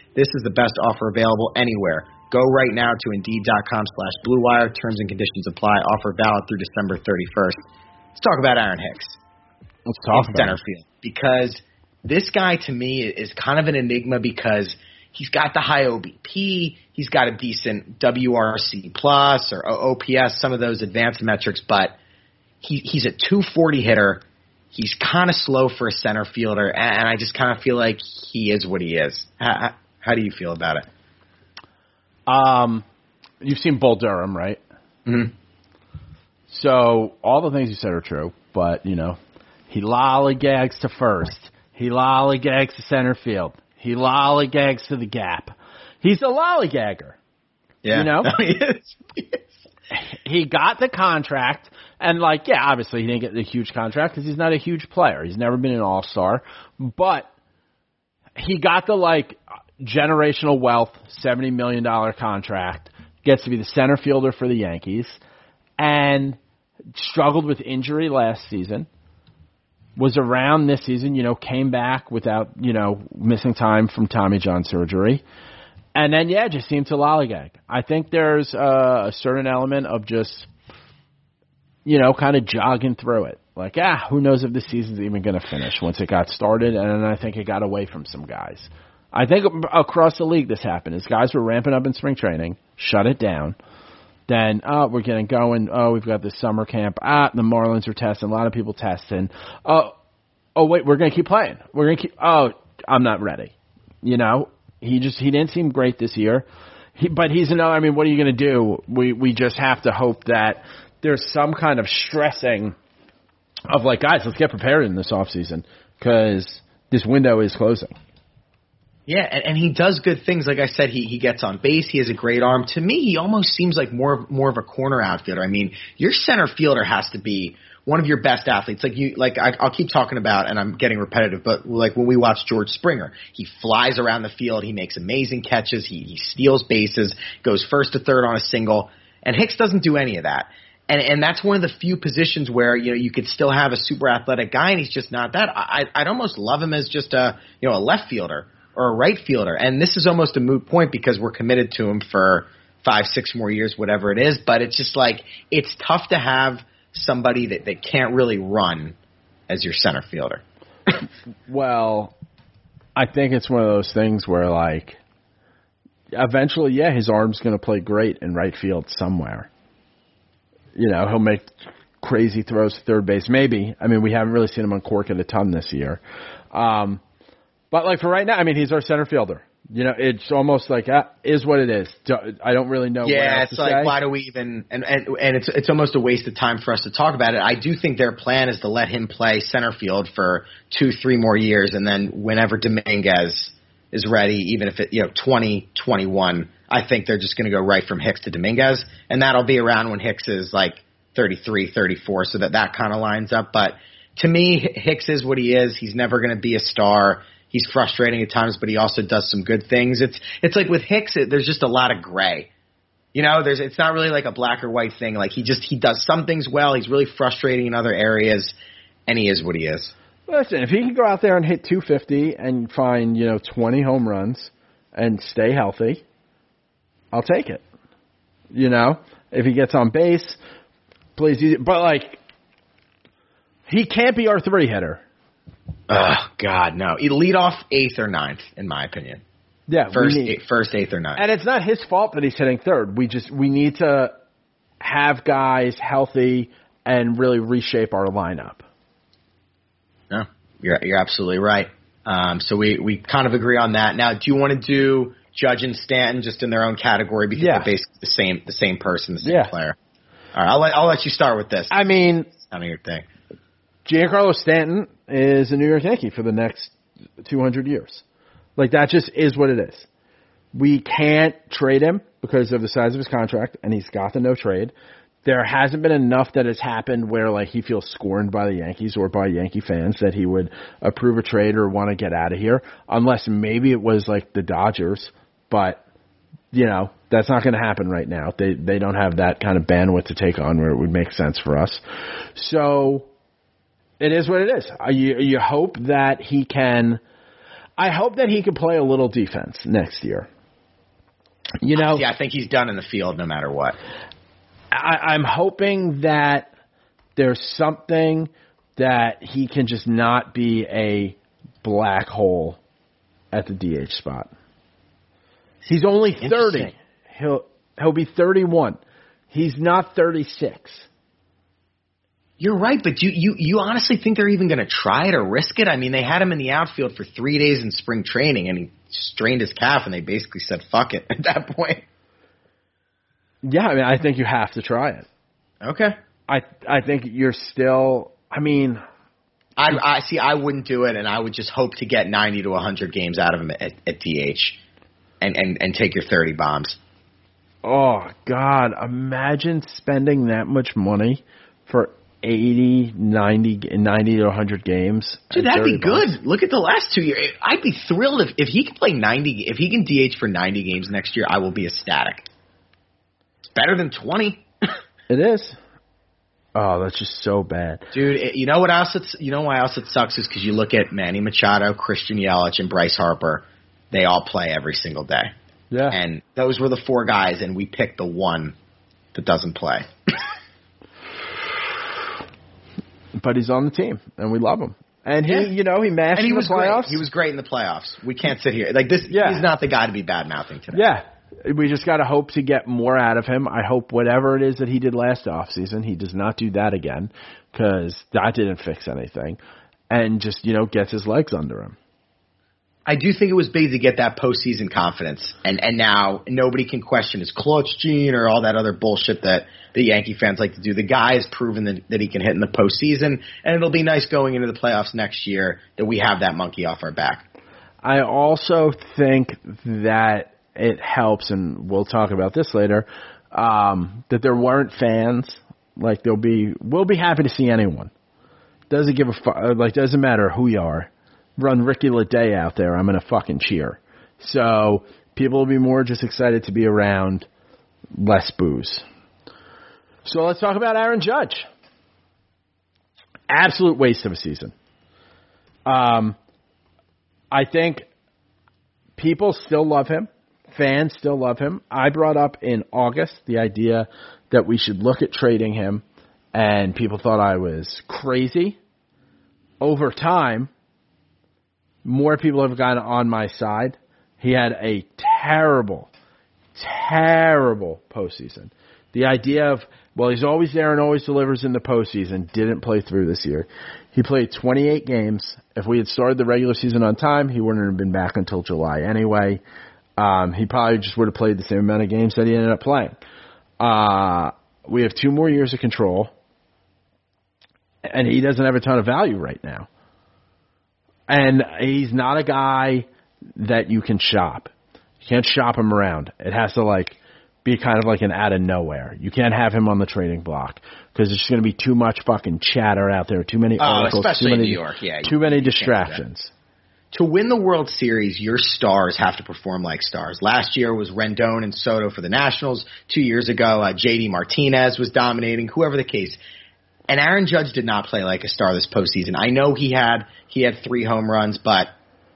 This is the best offer available anywhere. Go right now to Indeed.com slash BlueWire. Terms and conditions apply. Offer valid through December 31st. Let's talk about Aaron Hicks Let's talk in about center field because this guy to me is kind of an enigma because he's got the high OBP, he's got a decent WRC plus or OPS, some of those advanced metrics, but he he's a 240 hitter. He's kind of slow for a center fielder, and and I just kind of feel like he is what he is. How, how do you feel about it? Um, you've seen Bull Durham, right? Mhm. So all the things you said are true, but you know, he lollygags to first. He lollygags to center field. He lollygags to the gap. He's a lollygagger. Yeah. You know? he is. He is. He got the contract, and like, yeah, obviously he didn't get the huge contract because he's not a huge player. He's never been an all star, but he got the like generational wealth, seventy million dollar contract. Gets to be the center fielder for the Yankees, and struggled with injury last season. Was around this season, you know, came back without, you know, missing time from Tommy John surgery. And then, yeah, just seemed to lollygag. I think there's uh, a certain element of just, you know, kind of jogging through it. Like, ah, who knows if the season's even going to finish once it got started. And then I think it got away from some guys. I think across the league this happened. Is guys were ramping up in spring training, shut it down. Then, oh, we're getting going. Oh, we've got this summer camp. Ah, the Marlins are testing. A lot of people testing. Oh, oh, wait, we're going to keep playing. We're going to keep. Oh, I'm not ready. You know, he just he didn't seem great this year. He, but he's another. I mean, what are you going to do? We we just have to hope that there's some kind of stressing of like, guys, let's get prepared in this off season because this window is closing. Yeah, and, and he does good things. Like I said, he he gets on base. He has a great arm. To me, he almost seems like more more of a corner outfielder. I mean, your center fielder has to be one of your best athletes. Like you, like I, I'll keep talking about, and I'm getting repetitive, but like when we watch George Springer, he flies around the field. He makes amazing catches. He he steals bases, goes first to third on a single, and Hicks doesn't do any of that. And and that's one of the few positions where you know you could still have a super athletic guy, and he's just not that. I I'd almost love him as just a you know a left fielder or a right fielder. And this is almost a moot point because we're committed to him for five, six more years, whatever it is. But it's just like it's tough to have somebody that, that can't really run as your center fielder. Well, I think it's one of those things where like eventually, yeah, his arm's going to play great in right field somewhere. You know, he'll make crazy throws to third base. Maybe. I mean, we haven't really seen him uncork it a ton this year. Um, but like for right now, I mean, he's our center fielder. You know, it's almost like uh, is what it is. I don't really know. Yeah, it's like say. why do we even and, and and it's it's almost a waste of time for us to talk about it. I do think their plan is to let him play center field for two, three more years, and then whenever Dominguez is ready, even if it you know twenty twenty one, I think they're just going to go right from Hicks to Dominguez, and that'll be around when Hicks is like 33, 34, so that that kind of lines up. But to me, Hicks is what he is. He's never going to be a star. He's frustrating at times, but he also does some good things. It's it's like with Hicks, it, there's just a lot of gray. You know, there's it's not really like a black or white thing. Like he just he does some things well. He's really frustrating in other areas, and he is what he is. Listen, if he can go out there and hit 250 and find you know 20 home runs and stay healthy, I'll take it. You know, if he gets on base, plays easy, but like he can't be our three hitter. Oh God, no! He lead off eighth or ninth, in my opinion. Yeah, First, need- eight, first, eighth or ninth. and it's not his fault that he's hitting third. We just we need to have guys healthy and really reshape our lineup. No, you're you're absolutely right. Um, so we we kind of agree on that. Now, do you want to do Judge and Stanton just in their own category because Yeah. they're basically the same the same person, the same Yeah. player? All right, I'll let I'll let you start with this. I mean, Kind of your thing. Giancarlo Stanton is a New York Yankee for the next 200 years. Like that just is what it is. We can't trade him because of the size of his contract, and he's got the no trade. There hasn't been enough that has happened where like he feels scorned by the Yankees or by Yankee fans that he would approve a trade or want to get out of here, unless maybe it was like the Dodgers, but you know that's not going to happen right now. They they don't have that kind of bandwidth to take on where it would make sense for us. So it is what it is. Uh, You you hope that he can. I hope that he can play a little defense next year. You know, Yeah, I think he's done in the field no matter what. I, I'm hoping that there's something that he can just not be a black hole at the DH spot. He's only 30. He'll he'll be 31. He's not 36. You're right, but you you you honestly think they're even going to try it or risk it? I mean, they had him in the outfield for three days in spring training, and he strained his calf, and they basically said "fuck it" at that point. Yeah, I mean, I think you have to try it. Okay. I I think you're still. I mean, I, I see. I wouldn't do it, and I would just hope to get 90 to 100 games out of him at, at DH, and and and take your 30 bombs. oh God, imagine spending that much money for 80, 90, 90 to 100 games. Dude, that'd be 30 bucks. good. Look at the last two years. I'd be thrilled if if he can play 90. If he can DH for 90 games next year, I will be ecstatic. It's better than 20. It is. Oh, that's just so bad. Dude, it, you know what else? It's you know why else it sucks is because you look at Manny Machado, Christian Yelich, and Bryce Harper. They all play every single day, Yeah. and those were the four guys, and we picked the one that doesn't play. but he's on the team, and we love him. And he, Yeah. you know, he mashed and he in was the playoffs. great. He was great in the playoffs. We can't sit here like this. Yeah. He's not the guy to be bad mouthing today. Yeah. We just got to hope to get more out of him. I hope whatever it is that he did last offseason, he does not do that again because that didn't fix anything. And just, you know, gets his legs under him. I do think it was big to get that postseason confidence, and and now nobody can question his clutch gene or all that other bullshit that the Yankee fans like to do. The guy has proven that, that he can hit in the postseason, and it'll be nice going into the playoffs next year that we have that monkey off our back. I also think that it helps, and we'll talk about this later, um, that there weren't fans. Like, there'll be, we'll be happy to see anyone. Doesn't give a fu- like, doesn't matter who you are. Run Ricky Ledee out there, I'm gonna fucking cheer. So people will be more just excited to be around, less booze. So let's talk about Aaron Judge. Absolute waste of a season. Um, I think people still love him. Fans still love him. I brought up in August the idea that we should look at trading him, and people thought I was crazy. Over time, more people have gotten on my side. He had a terrible, terrible postseason. The idea of, well, he's always there and always delivers in the postseason didn't play through this year. He played 28 games. If we had started the regular season on time, he wouldn't have been back until July anyway. Um, he probably just would have played the same amount of games that he ended up playing. Uh, we have two more years of control, and he doesn't have a ton of value right now. And he's not a guy that you can shop. You can't shop him around. It has to like be kind of like an out of nowhere. You can't have him on the trading block because there's going to be too much fucking chatter out there, too many Oh, articles, especially too in many, New York, yeah, too you- many you can't do that. distractions. To win the World Series, your stars have to perform like stars. Last year was Rendon and Soto for the Nationals. Two years ago, uh, JD Martinez was dominating. Whoever the case, and Aaron Judge did not play like a star this postseason. I know he had he had three home runs, but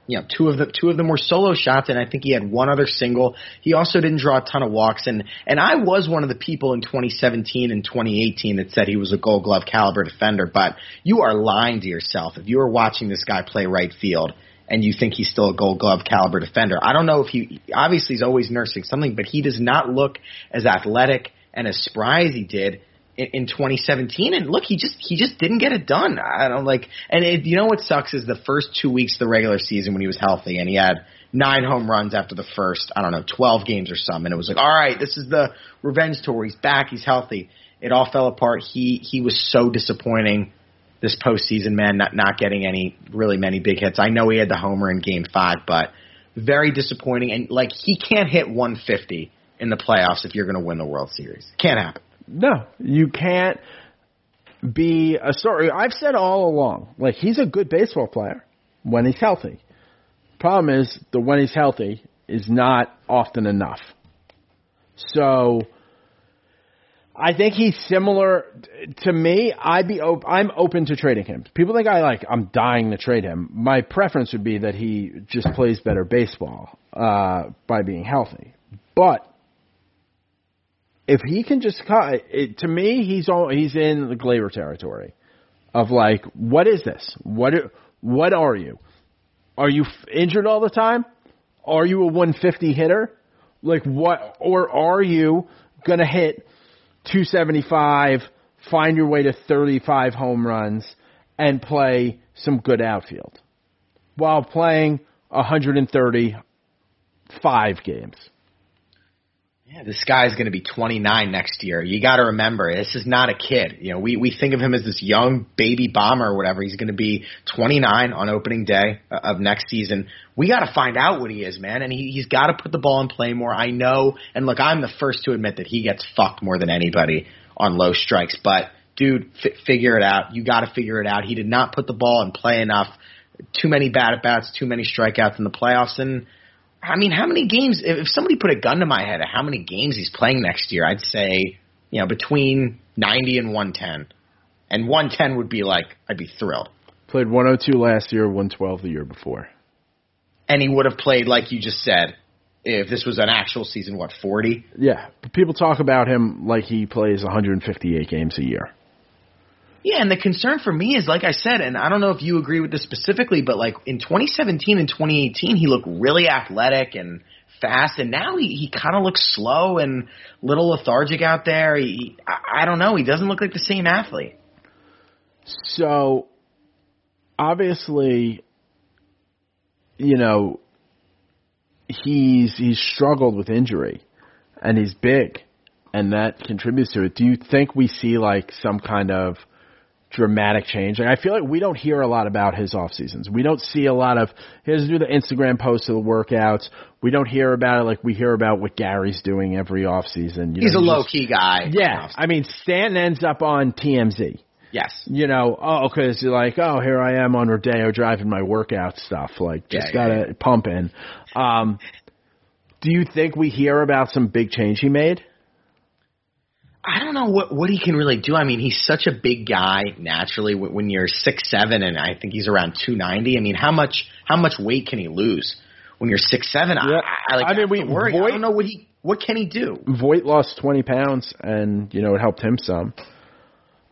you know two of the two of them were solo shots, and I think he had one other single. He also didn't draw a ton of walks, and and I was one of the people in 2017 and 2018 that said he was a Gold Glove caliber defender. But you are lying to yourself if you are watching this guy play right field and you think he's still a Gold Glove caliber defender. I don't know if he obviously he's always nursing something, but he does not look as athletic and as spry as he did in, in 2017. And look, he just he just didn't get it done. I don't like. And it, you know what sucks is the first two weeks of the regular season when he was healthy and he had nine home runs after the first I don't know 12 games or something. And it was like, all right, this is the revenge tour. He's back. He's healthy. It all fell apart. He he was so disappointing this postseason, man, not not getting any really many big hits. I know he had the homer in Game Five, but very disappointing. And like he can't hit 150 in the playoffs if you're going to win the World Series. Can't happen. No, you can't be a story. I've said all along, like he's a good baseball player when he's healthy. Problem is, the when he's healthy is not often enough. So, I think he's similar to me. I'd be op- I'm open to trading him. People think I like I'm dying to trade him. My preference would be that he just plays better baseball uh, by being healthy. But if he can just cut it, to me, he's all, he's in the Gleyber territory of like, what is this? What are- what are you? Are you f- injured all the time? Are you a 150 hitter? Like what? Or are you gonna hit 275, find your way to 35 home runs, and play some good outfield while playing 135 games? Yeah, this guy's going to be 29 next year. You got to remember, this is not a kid. You know, we we think of him as this young baby bomber or whatever. He's going to be 29 on opening day uh, of next season. We got to find out what he is, man, and he, he's got to put the ball in play more. I know, and look, I'm the first to admit that he gets fucked more than anybody on low strikes, but dude, f- figure it out. You got to figure it out. He did not put the ball in play enough. Too many bad at bats, too many strikeouts in the playoffs, and I mean, how many games? If somebody put a gun to my head of how many games he's playing next year, I'd say you know between 90 and 110, and 110 would be like I'd be thrilled. Played 102 last year, 112 the year before. And he would have played like you just said. If this was an actual season, what 40? Yeah, but people talk about him like he plays 158 games a year. Yeah, and the concern for me is, like I said, and I don't know if you agree with this specifically, but like in 2017 and 2018, he looked really athletic and fast, and now he, he kind of looks slow and little lethargic out there. He, I, I don't know, he doesn't look like the same athlete. So, obviously, you know, he's he's struggled with injury, and he's big, and that contributes to it. Do you think we see like some kind of dramatic change? Like, I feel like we don't hear a lot about his off seasons. We don't see a lot of he doesn't do the Instagram posts of the workouts. We don't hear about it like we hear about what Gary's doing every off season. You He's know, a low just- key guy. Yeah, I mean, Stanton ends up on TMZ Yes. you know, oh, because you're like, oh, here I am on Rodeo driving my workout stuff, like just Yeah, gotta yeah, pump in. Um, do you think we hear about some big change he made? I don't know what what he can really do. I mean, he's such a big guy naturally. When when you're six seven, and I think he's around two ninety. I mean, how much how much weight can he lose when you're six seven? Yeah. I, I, like, I mean, we- worry. I don't know what he what can he do. Voit lost 20 pounds, and you know it helped him some.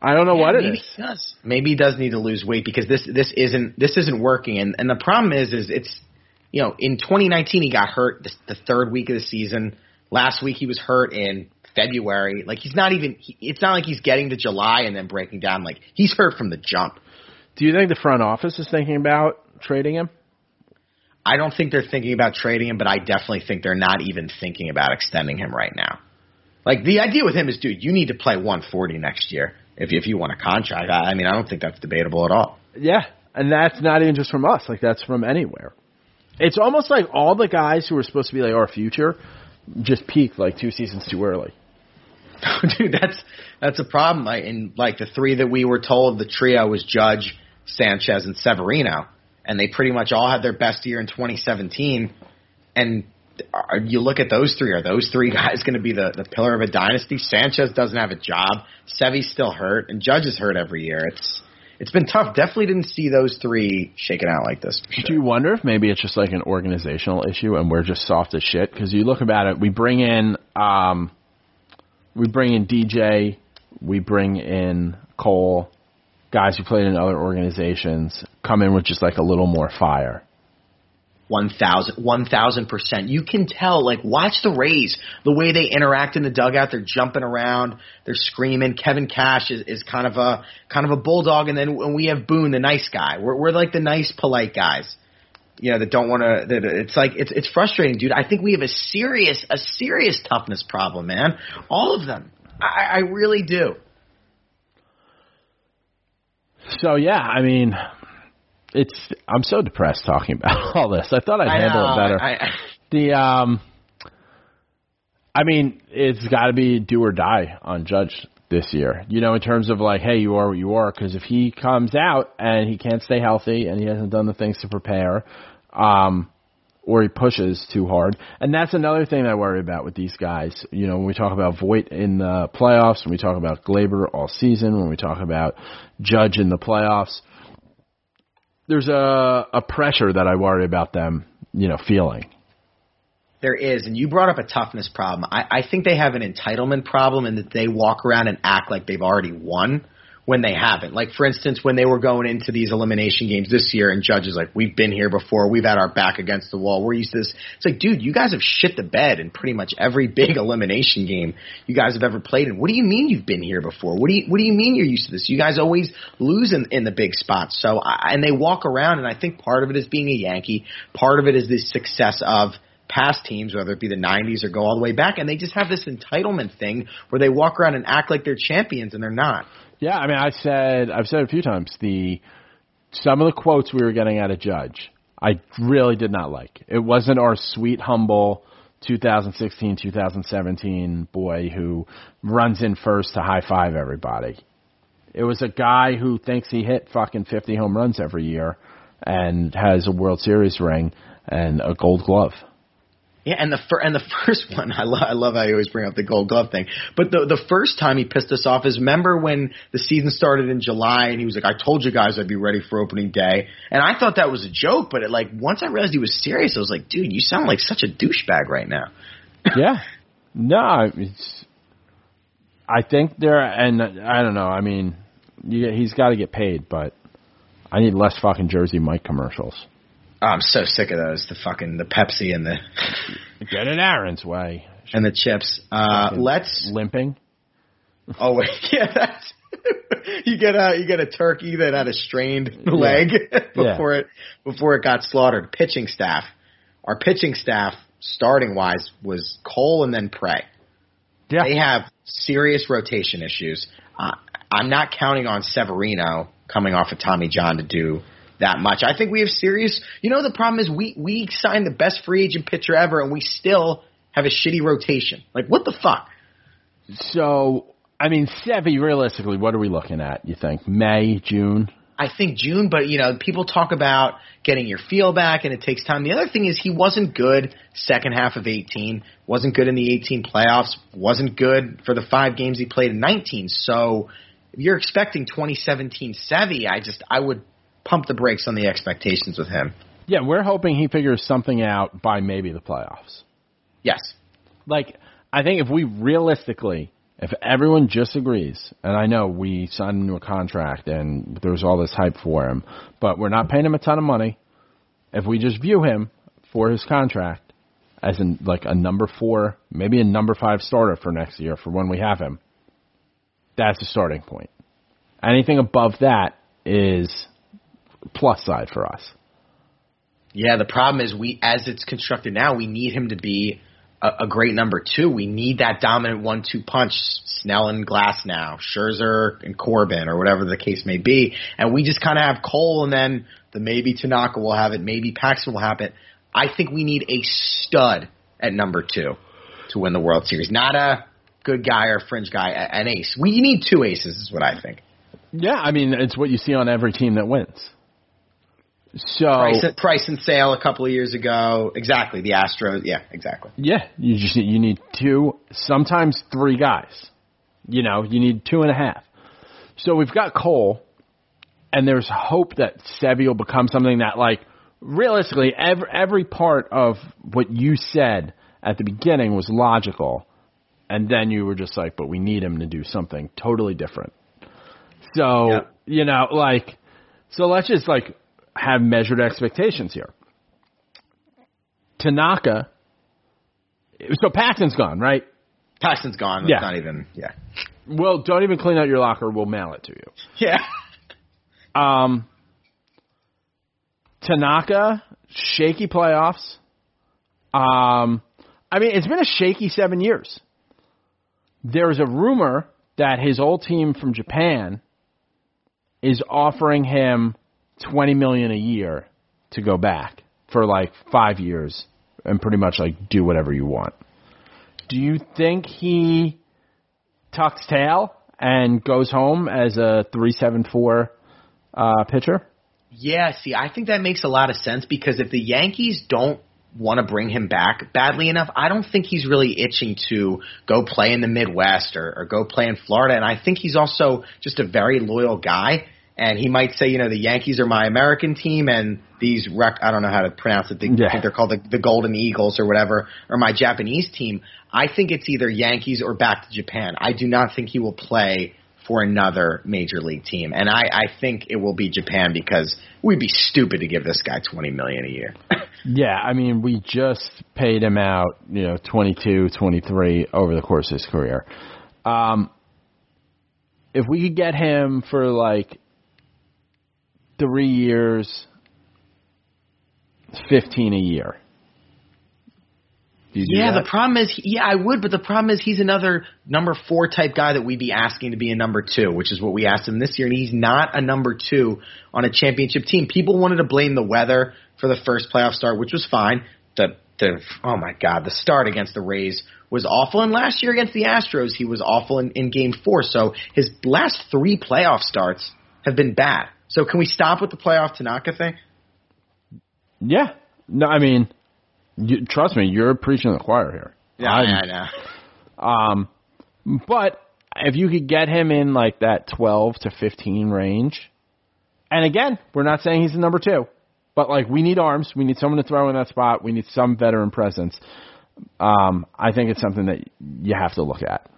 I don't know what it maybe is. he does. Maybe he does need to lose weight because this this isn't this isn't working. And and the problem is is it's you know in 2019 he got hurt the, the third week of the season. Last week he was hurt in February. Like he's not even. He, it's not like he's getting to July and then breaking down. Like he's hurt from the jump. Do you think the front office is thinking about trading him? I don't think they're thinking about trading him, but I definitely think they're not even thinking about extending him right now. Like the idea with him is, dude, you need to play 140 next year if if you want a contract. I, I mean, I don't think that's debatable at all. Yeah, and that's not even just from us. Like that's from anywhere. It's almost like all the guys who were supposed to be like our future just peaked like two seasons too early. dude, that's that's a problem. Like, and like the three that we were told, the trio was Judge, Sanchez, and Severino, and they pretty much all had their best year in 2017. And are, you look at those three. Are those three guys going to be the the pillar of a dynasty? Sanchez doesn't have a job. Sevy's still hurt, and Judge is hurt every year. It's it's been tough. Definitely didn't see those three shaking out like this. Sure. Do you wonder if maybe it's just like an organizational issue and we're just soft as shit? Because you look about it, we bring in, um, we bring in DJ, we bring in Cole, guys who played in other organizations, come in with just like a little more fire. One thousand, one thousand percent. You can tell. Like, watch the Rays. The way they interact in the dugout, they're jumping around, they're screaming. Kevin Cash is, is kind of a kind of a bulldog, and then when we have Boone, the nice guy. We're we're like the nice, polite guys. You know that don't want to. That it's like it's it's frustrating, dude. I think we have a serious a serious toughness problem, man. All of them. I, I really do. So yeah, I mean, it's I'm so depressed talking about all this. I thought I'd I handle know, it better. I, I, The um, I mean, it's got to be do or die on Judge this year. You know, in terms of like, hey, you are what you are. Because if he comes out and he can't stay healthy and he hasn't done the things to prepare, um, or he pushes too hard, and that's another thing that I worry about with these guys. You know, when we talk about Voit in the playoffs, when we talk about Gleyber all season, when we talk about Judge in the playoffs, there's a a pressure that I worry about them, you know, feeling. There is, and you brought up a toughness problem. I, I think they have an entitlement problem in that they walk around and act like they've already won when they haven't. Like for instance, when they were going into these elimination games this year, and judges like, "We've been here before. We've had our back against the wall. We're used to this." It's like, dude, you guys have shit the bed in pretty much every big elimination game you guys have ever played in. What do you mean you've been here before? What do you What do you mean you're used to this? You guys always lose in, in the big spots. So, and they walk around, and I think part of it is being a Yankee. Part of it is the success of past teams, whether it be the 90s or go all the way back, and they just have this entitlement thing where they walk around and act like they're champions and they're not. Yeah, I mean, I said I've said a few times the some of the quotes we were getting out of Judge, I really did not like. It wasn't our sweet, humble 2016, 2017 boy who runs in first to high five everybody. It was a guy who thinks he hit fucking 50 home runs every year and has a World Series ring and a Gold Glove. Yeah, and the fir- and the first one, I love I love how you always bring up the Gold Glove thing. But the the first time he pissed us off is remember when the season started in July and he was like, "I told you guys I'd be ready for opening day," and I thought that was a joke. But it, like once I realized he was serious, I was like, "Dude, you sound like such a douchebag right now." yeah. No, it's. I think there, and I don't know. I mean, you, he's got to get paid, but I need less fucking Jersey Mike commercials. Oh, I'm so sick of those. The fucking the Pepsi and the Get it Aaron's way. and the chips. Uh, let's. limping. Oh wait, yeah, that's. you get a you get a turkey that had a strained leg before it before it got slaughtered. Pitching staff, our pitching staff, starting wise, was Cole and then pray. Yeah. They have serious rotation issues. Uh, I'm not counting on Severino coming off of Tommy John to do that much. I think we have serious. You know, the problem is we we signed the best free agent pitcher ever, and we still have a shitty rotation. Like, what the fuck? So, I mean, Sevy, realistically, what are we looking at? You think May, June? I think June, but you know, people talk about getting your feel back, and it takes time. The other thing is he wasn't good second half of 18, wasn't good in the 18 playoffs, wasn't good for the five games he played in 19. So, if you're expecting 2017 Sevy, I just I would pump the brakes on the expectations with him. Yeah, we're hoping he figures something out by maybe the playoffs. Yes, Like, I think if we realistically, if everyone just agrees, and I know we signed him to a contract and there's all this hype for him, but we're not paying him a ton of money. If we just view him for his contract as in like a number four, maybe a number five starter for next year for when we have him, that's a starting point. Anything above that is plus side for us. Yeah, the problem is we, as it's constructed now, we need him to be a, a great number two. We need that dominant one-two punch. Snell and Glasnow, Scherzer and Corbin, or whatever the case may be, and we just kind of have Cole, and then the maybe Tanaka will have it, maybe Paxton will have it. I think we need a stud at number two to win the World Series, not a good guy or fringe guy, an ace. We need two aces, is what I think. Yeah, I mean, it's what you see on every team that wins. So Price, price and Sale a couple of years ago, exactly. The Astros, yeah, exactly. Yeah, you just you need two, sometimes three guys. You know, you need two and a half. So we've got Cole, and there's hope that Sevy will become something that, like, realistically, every every part of what you said at the beginning was logical, and then you were just like, but we need him to do something totally different. So Yeah. you know, like, so let's just like have measured expectations here. Tanaka. So Paxton's gone, right? Paxton's gone. Yeah. Not even, yeah. Well, don't even clean out your locker. We'll mail it to you. Yeah. Um, Tanaka, shaky playoffs. Um, I mean, it's been a shaky seven years. There's a rumor that his old team from Japan is offering him twenty million a year to go back for like five years and pretty much like do whatever you want. Do you think he tucks tail and goes home as a three seven four uh, pitcher? Yeah, see, I think that makes a lot of sense because if the Yankees don't want to bring him back badly enough, I don't think he's really itching to go play in the Midwest or, or go play in Florida. And I think he's also just a very loyal guy. And he might say, you know, the Yankees are my American team and these rec- I don't know how to pronounce it. They, Yeah. I think they're called the, the Golden Eagles or whatever, or my Japanese team. I think it's either Yankees or back to Japan. I do not think he will play for another major league team. And I, I think it will be Japan because we'd be stupid to give this guy twenty million a year. Yeah, I mean, we just paid him out, you know, 22, 23 over the course of his career. Um, if we could get him for like three years, 15 a year, Do you do Yeah, that? the problem is, yeah, I would, but the problem is he's another number four type guy that we'd be asking to be a number two, which is what we asked him this year, and he's not a number two on a championship team. People wanted to blame the weather for the first playoff start, which was fine. The the oh my god, the start against the Rays was awful, and last year against the Astros, he was awful in, in Game Four. So his last three playoff starts have been bad. So can we stop with the playoff Tanaka thing? yeah. No, I mean, you, trust me, you're preaching to the choir here. I'm- I know. Um, but if you could get him in like that 12 to 15 range, and again, we're not saying he's the number two, but like we need arms, we need someone to throw in that spot, we need some veteran presence. Um, I think it's something that you have to look at.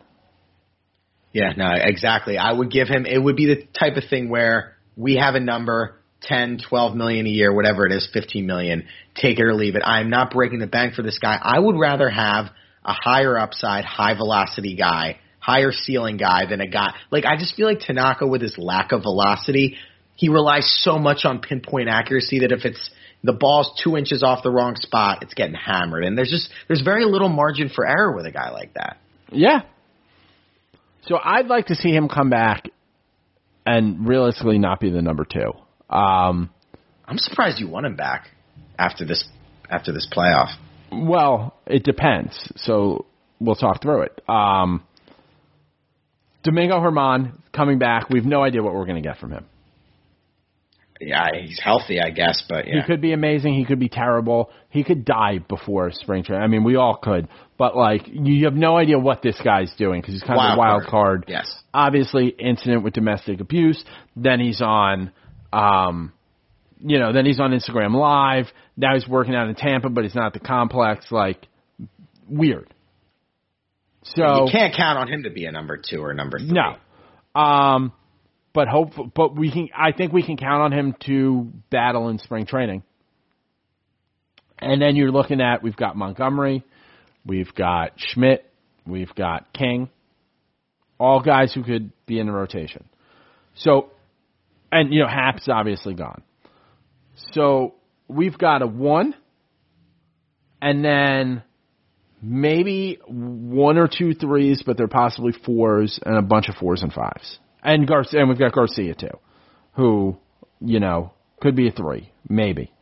Yeah, no, exactly. I would give him, it would be the type of thing where we have a number, 10, 12 million a year, whatever it is, 15 million, take it or leave it. I'm not breaking the bank for this guy. I would rather have a higher upside, high velocity guy, higher ceiling guy than a guy, like I just feel like Tanaka with his lack of velocity, he relies so much on pinpoint accuracy that if it's, the ball's two inches off the wrong spot, it's getting hammered. And there's just, there's very little margin for error with a guy like that. Yeah. So I'd like to see him come back and realistically not be the number two. Um, I'm surprised you want him back after this after this playoff. Well, it depends. So we'll talk through it. Um, Domingo German coming back. We've no idea what we're going to get from him. Yeah, he's healthy, I guess, but yeah. He could be amazing. He could be terrible. He could die before spring training. I mean, we all could. But like, you have no idea what this guy's doing because he's kind of a wild card. Yes. Obviously, incident with domestic abuse. Then he's on, um, you know, then he's on Instagram Live. Now he's working out in Tampa, but he's not at the complex. Like, weird. So you can't count on him to be a number two or number three. no. Um, but hope, but we can. I think we can count on him to battle in spring training. And then you're looking at we've got Montgomery, we've got Schmidt, we've got King, all guys who could be in the rotation. So, and you know Happ's obviously gone. So we've got a one, and then maybe one or two threes, but they're possibly fours and a bunch of fours and fives. And Garcia, and we've got Garcia too, who you know could be a three, maybe,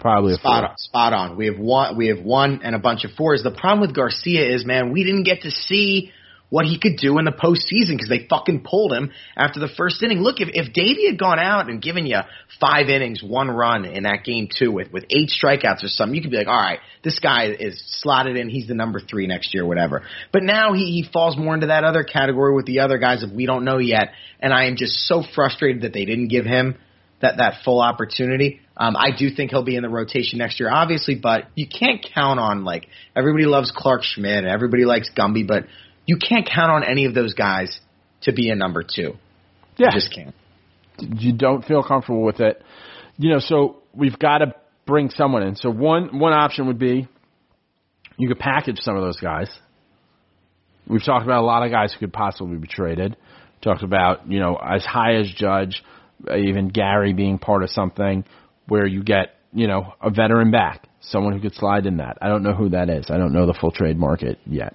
probably a Spot on, spot on. We have one, we have one and a bunch of fours. The problem with Garcia is, man, we didn't get to see what he could do in the postseason because they fucking pulled him after the first inning. Look, if if Deivi had gone out and given you five innings, one run in that game two with with eight strikeouts or something, you could be like, all right, this guy is slotted in. He's the number three next year, whatever. But now he he falls more into that other category with the other guys that we don't know yet. And I am just so frustrated that they didn't give him that that full opportunity. Um, I do think he'll be in the rotation next year, obviously, but you can't count on like everybody loves Clarke Schmidt and everybody likes Gumby, but you can't count on any of those guys to be a number two. Yeah, You just can't. you don't feel comfortable with it. You know, so we've got to bring someone in. So one one option would be you could package some of those guys. We've talked about a lot of guys who could possibly be traded. Talked about you know as high as Judge, Uh, even Gary being part of something where you get you know a veteran back, someone who could slide in that. I don't know who that is. I don't know the full trade market yet.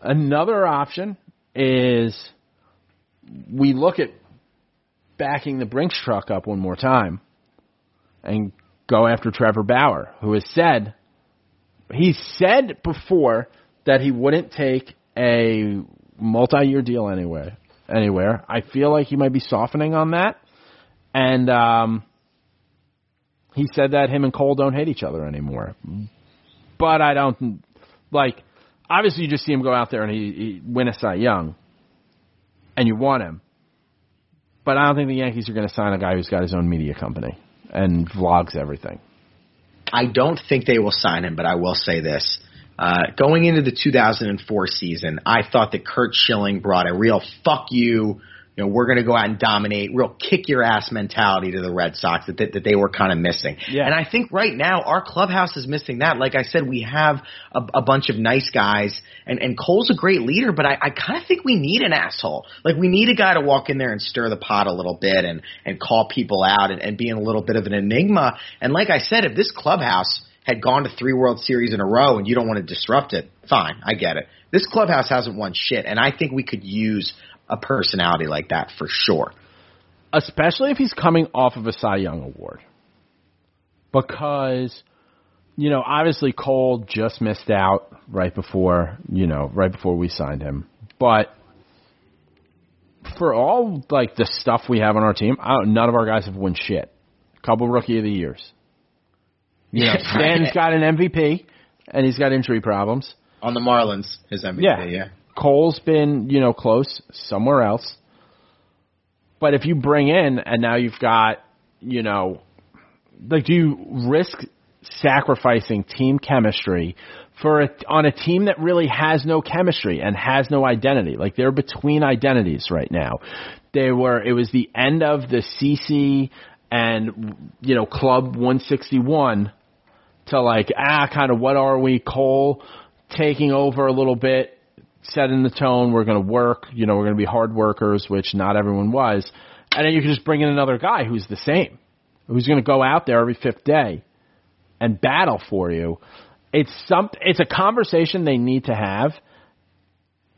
Another option is we look at backing the Brinks truck up one more time and go after Trevor Bauer, who has said he said before that he wouldn't take a multi-year deal anywhere. Anywhere, I feel like he might be softening on that, and um, he said that him and Cole don't hate each other anymore. But I don't like. Obviously, you just see him go out there and he, he win a Cy Young, and you want him. But I don't think the Yankees are going to sign a guy who's got his own media company and vlogs everything. I don't think they will sign him, but I will say this. Uh, going into the 2004 season, I thought that Curt Schilling brought a real fuck you, you know, we're going to go out and dominate, real kick your ass mentality to the Red Sox that, that, that they were kind of missing. Yeah. And I think right now our clubhouse is missing that. Like I said, we have a, a bunch of nice guys and, and Cole's a great leader, but I, I kind of think we need an asshole. Like we need a guy to walk in there and stir the pot a little bit and, and call people out and, and be a little bit of an enigma. And like I said, if this clubhouse had gone to three World Series in a row and you don't want to disrupt it, fine, I get it. This clubhouse hasn't won shit, and I think we could use a personality like that for sure. especially if he's coming off of a Cy Young award. Because, you know, obviously Cole just missed out right before, you know, right before we signed him. But for all like the stuff we have on our team, none of our guys have won shit. A Couple rookie of the years. You know, Stan's got an MVP and he's got injury problems. On the Marlins, his MVP, Yeah. yeah. Cole's been, you know, close somewhere else. But if you bring in and now you've got, you know, like do you risk sacrificing team chemistry for a, on a team that really has no chemistry and has no identity? Like they're between identities right now. They were it was the end of the CC and you know Club 161 to like ah kind of what are we Cole? Taking over a little bit setting the tone we're going to work you know we're going to be hard workers which not everyone was. And then you can just bring in another guy who's the same who's going to go out there every fifth day and battle for you. It's some it's a conversation they need to have.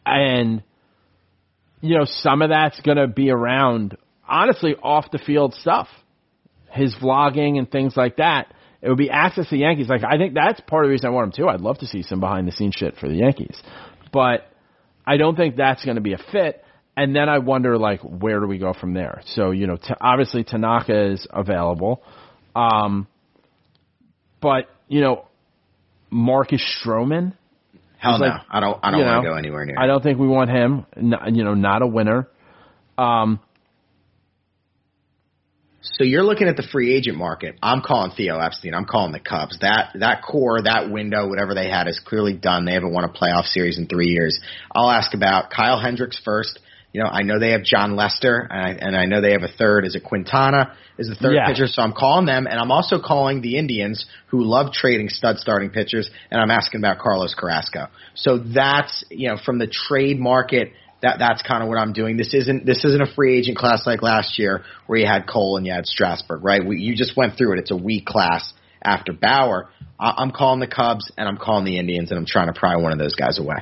And you know some of that's going to be around honestly off the field stuff his vlogging and things like that. It would be access to the Yankees. Like I think that's part of the reason I want him too. I'd love to see some behind the scenes shit for the Yankees, but I don't think that's going to be a fit. And then I wonder like where do we go from there? So you know, t- obviously Tanaka is available, um, but you know, Marcus Stroman. Hell no, like, I don't. I don't want to go anywhere near. I don't think we want him. You know, not a winner. Um, So you're looking at the free agent market. I'm calling Theo Epstein. I'm calling the Cubs. That that core, that window, whatever they had is clearly done. They haven't won a playoff series in three years. I'll ask about Kyle Hendricks first. You know, I know they have Jon Lester, and I, and I know they have a third. Is it Quintana? Is the third Yeah. pitcher? So I'm calling them, and I'm also calling the Indians, who love trading stud starting pitchers, and I'm asking about Carlos Carrasco. So that's you know from the trade market that that's kind of what I'm doing. This isn't this isn't a free agent class like last year where you had Cole and you had Strasburg, right? We, you just went through it. It's a weak class after Bauer. I, I'm calling the Cubs and I'm calling the Indians and I'm trying to pry one of those guys away.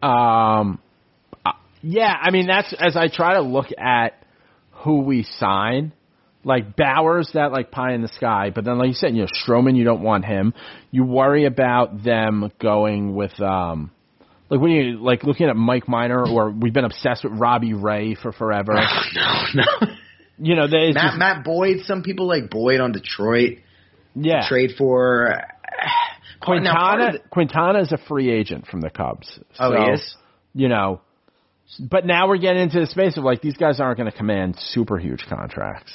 Um, uh, yeah, I mean that's as I try to look at who we sign. Like Bauer's, that like pie in the sky, but then like you said, you know Stroman, you don't want him. You worry about them going with um, like when you like looking at Mike Minor, or we've been obsessed with Robbie Ray for forever. no, no. You know, they Matt Matt Boyd. Some people like Boyd on Detroit. yeah. Trade for part of Quintana Quintana is a free agent from the Cubs. Oh, so, he is. You know, but now we're getting into the space of like these guys aren't going to command super huge contracts.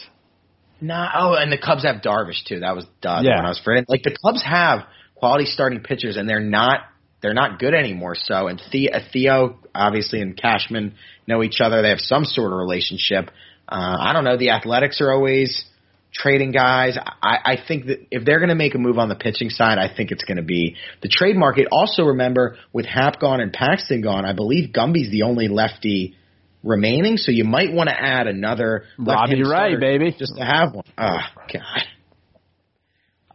No, oh, and the Cubs have Darvish too. That was done Yeah. when I was forgetting. Like the Cubs have quality starting pitchers, and they're not they're not good anymore. So, and Theo, Theo obviously and Cashman know each other. They have some sort of relationship. Uh, I don't know. The Athletics are always trading guys. I, I think that if they're going to make a move on the pitching side, I think it's going to be the trade market. Also, remember with Happ gone and Paxton gone, I believe Gumby's the only lefty remaining. So you might want to add another Robbie Ray, baby. just to have one. Oh God,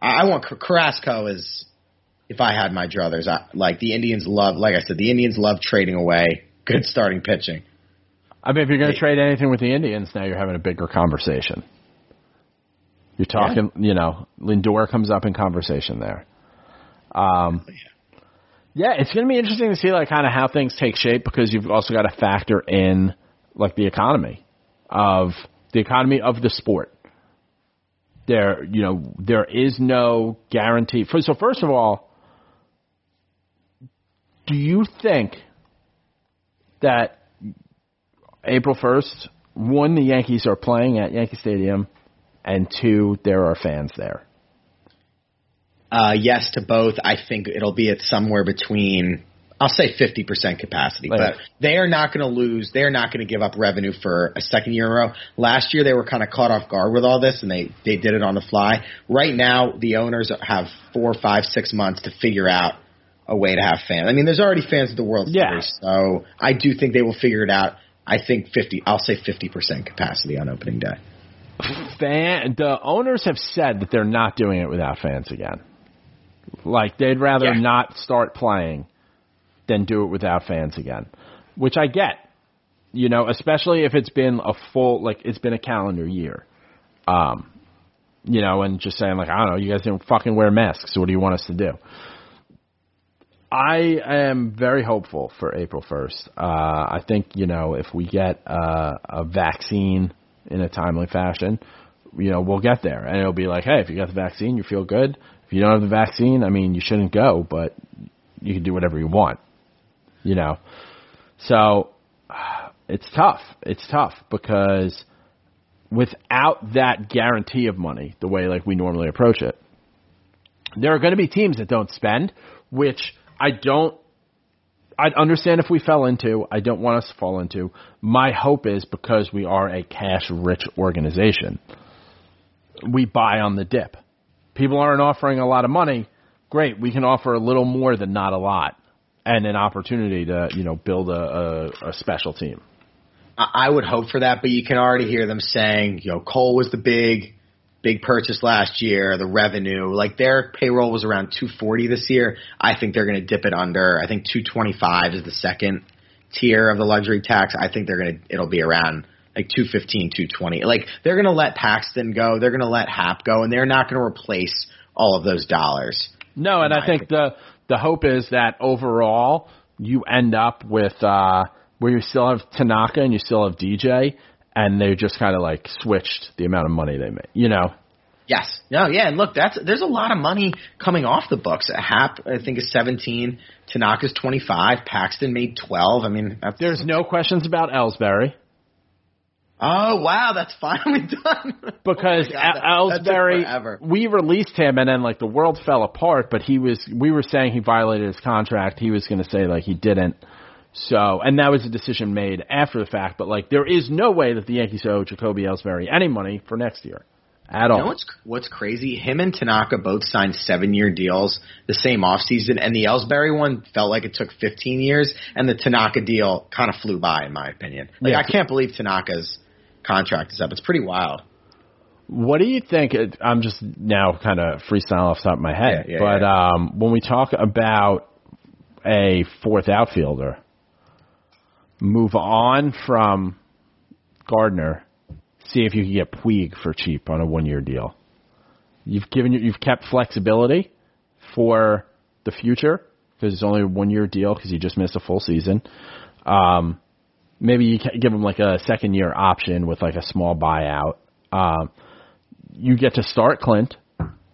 I, want Car- Carrasco as if I had my druthers. I, like the Indians love, like I said, the Indians love trading away good starting pitching. I mean, if you're going to trade anything with the Indians, now you're having a bigger conversation. You're talking, you know, Lindor comes up in conversation there. Um, yeah, it's going to be interesting to see like kind of how things take shape because you've also got to factor in like the economy of the economy of the sport. There, you know, there is no guarantee. So first of all, do you think that April 1st, one, the Yankees are playing at Yankee Stadium, and two, there are fans there. Uh, yes to both. I think it'll be at somewhere between, I'll say 50% capacity, Like- but they are not going to lose. They're not going to give up revenue for a second year in a row. Last year they were kind of caught off guard with all this and they, they did it on the fly. Right now the owners have four, five, six months to figure out a way to have fans. I mean, there's already fans at the World Yeah. Series, so I do think they will figure it out. I think 50, I'll say 50% capacity on opening day. fan the owners have said that they're not doing it without fans again. Like they'd rather Yeah. not start playing than do it without fans again, which I get. You know, especially if it's been a full like it's been a calendar year. Um you know, and just saying like, I don't know, you guys didn't fucking wear masks, so what do you want us to do? I am very hopeful for April 1st. Uh, I think, you know, if we get uh, a vaccine in a timely fashion, you know, we'll get there. And it'll be like, hey, if you got the vaccine, you feel good. If you don't have the vaccine, I mean, you shouldn't go, but you can do whatever you want, you know. So it's tough. It's tough because without that guarantee of money, the way like we normally approach it, there are going to be teams that don't spend, which I don't. I'd understand if we fell into. I don't want us to fall into. My hope is because we are a cash-rich organization, we buy on the dip. People aren't offering a lot of money. Great, we can offer a little more than not a lot, and an opportunity to you know build a, a, a special team. I I would hope for that, but you can already hear them saying, you know, Cole was the big, big purchase last year. The revenue, like their payroll was around 240 this year. I think they're going to dip it under. I think 225 is the second tier of the luxury tax. I think they're going to. It'll be around like 215, 220. Like they're going to let Paxton go. They're going to let Happ go, and they're not going to replace all of those dollars. No, and I think the the hope is that overall you end up with uh where you still have Tanaka and you still have DJ and they just kind of like switched the amount of money they make. You know. Yes. No, yeah, and look, that's there's a lot of money coming off the books. Happ, I think, is 17. Tanaka's 25. Paxton made 12. I mean, that's, There's no questions about Ellsbury Oh wow, that's finally done. because Oh God, that- El- that took Ellsbury we released him and then like the world fell apart, but he was we were saying he violated his contract. He was going to say like he didn't. So, and that was a decision made after the fact, but like there is no way that the Yankees owe Jacoby Ellsbury any money for next year at all. You know what's what's crazy? Him and Tanaka both signed seven year deals the same offseason, and the Ellsbury one felt like it took 15 years, and the Tanaka deal kind of flew by, in my opinion. Like Yeah. I can't believe Tanaka's contract is up. It's pretty wild. What do you think? I'm just now kind of freestyle off the top of my head, Yeah, yeah, but um, when we talk about a fourth outfielder, move on from Gardner, see if you can get Puig for cheap on a one year deal. You've given you've kept flexibility for the future because it's only a one year deal because you just missed a full season. Um, maybe you can give him like a second year option with like a small buyout. Um, you get to start Clint.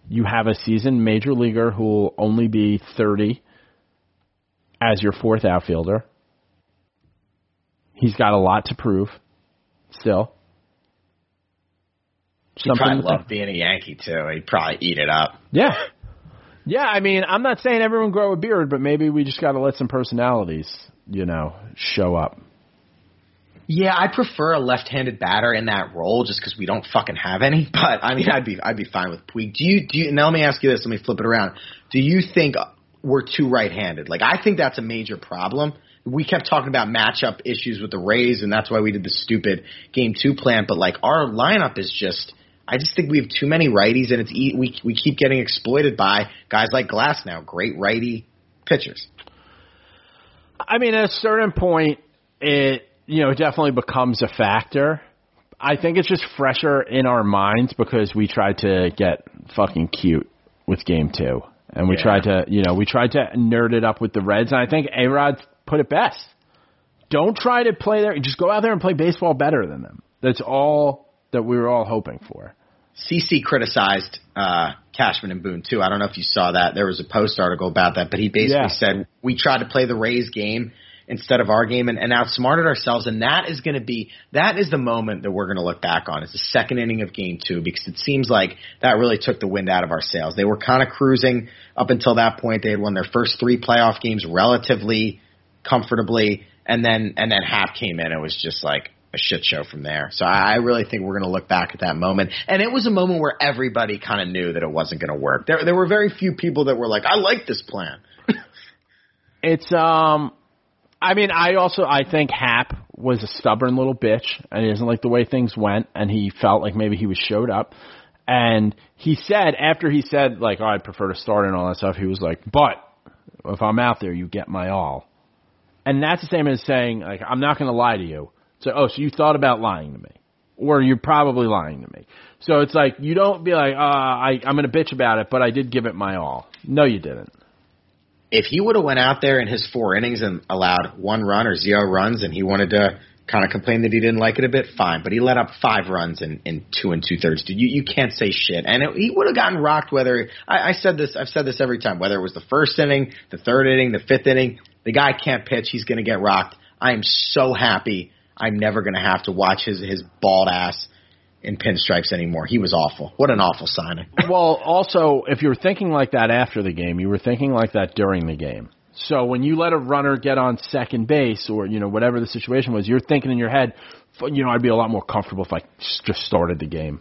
You have a seasoned major leaguer who will only be 30 as your fourth outfielder. He's got a lot to prove still. He probably loved being a Yankee too. He'd probably eat it up. Yeah. Yeah, I mean, I'm not saying everyone grow a beard, but maybe we just got to let some personalities, you know, show up. Yeah, I prefer a left-handed batter in that role just because we don't fucking have any. But I mean, I'd be I'd be fine with Puig. Do you do you? Now let me ask you this. Let me flip it around. Do you think we're too right-handed? Like I think that's a major problem. We kept talking about matchup issues with the Rays, and that's why we did the stupid game two plan. But like our lineup is just. I just think we have too many righties, and it's e- we we keep getting exploited by guys like Glasnow, great righty pitchers. I mean, at a certain point, it you know definitely becomes a factor. I think it's just fresher in our minds because we tried to get fucking cute with game two, and we Yeah. tried to you know we tried to nerd it up with the Reds, and I think A Rod put it best. Don't try to play there; just go out there and play baseball better than them. That's all that we were all hoping for. CC criticized uh, Cashman and Boone too. I don't know if you saw that. There was a post article about that, but he basically Yeah. said we tried to play the Rays game instead of our game and, and outsmarted ourselves. And that is going to be that is the moment that we're going to look back on. It's the second inning of Game Two because it seems like that really took the wind out of our sails. They were kind of cruising up until that point. They had won their first three playoff games relatively comfortably, and then and then Happ came in. It was just like a shit show from there. So I, I really think we're going to look back at that moment, and it was a moment where everybody kind of knew that it wasn't going to work. There there were very few people that were like, I like this plan. It's um I mean, I also I think Happ was a stubborn little bitch and he doesn't like the way things went and he felt like maybe he was showed up. And he said after he said like, "Oh, I'd prefer to start and all that stuff," he was like, "But if I'm out there, you get my all." And that's the same as saying like, "I'm not going to lie to you." So, oh, so you thought about lying to me, or you're probably lying to me. So it's like you don't be like, uh, I I'm going to bitch about it, but I did give it my all. No, you didn't. if he would have went out there in his four innings and allowed one run or zero runs and he wanted to kind of complain that he didn't like it a bit, fine. But he let up five runs in, in two and two thirds. Dude, you, you can't say shit. And it, he would have gotten rocked whether, I, I said this, I've said this every time, whether it was the first inning, the third inning, the fifth inning, the guy can't pitch. He's going to get rocked. I am so happy I'm never going to have to watch his, his bald ass in pinstripes anymore. He was awful. What an awful signing. Well, also, if you were thinking like that after the game, you were thinking like that during the game. So when you let a runner get on second base or, you know, whatever the situation was, you're thinking in your head, you know, I'd be a lot more comfortable if I just started the game.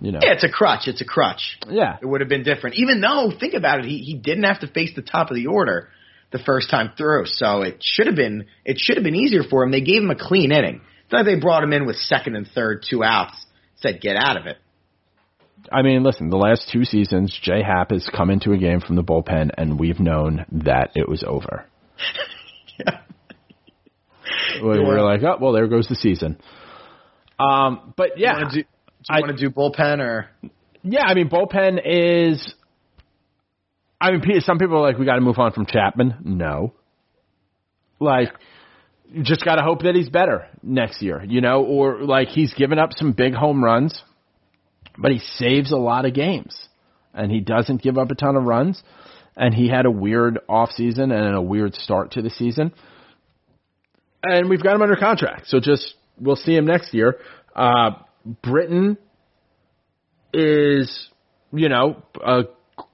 You know. Yeah, it's a crutch. It's a crutch. Yeah. It would have been different. Even though, think about it, he, he didn't have to face the top of the order the first time through. So it should have been it should have been easier for him. They gave him a clean inning. Like they brought him in with second and third, two outs, said get out of it. I mean, listen, the last two seasons, Jay Happ has come into a game from the bullpen, and we've known that it was over. Yeah. We were like, oh, well, there goes the season. Um, but yeah, Do You wanna do, do I- you want to do bullpen or yeah, I mean, bullpen is. I mean, some people are like, we got to move on from Chapman. No, like, you just got to hope that he's better next year, you know, or like he's given up some big home runs, but he saves a lot of games, and he doesn't give up a ton of runs, and he had a weird off season and a weird start to the season, and we've got him under contract, so just we'll see him next year. Uh, Britton is, you know, a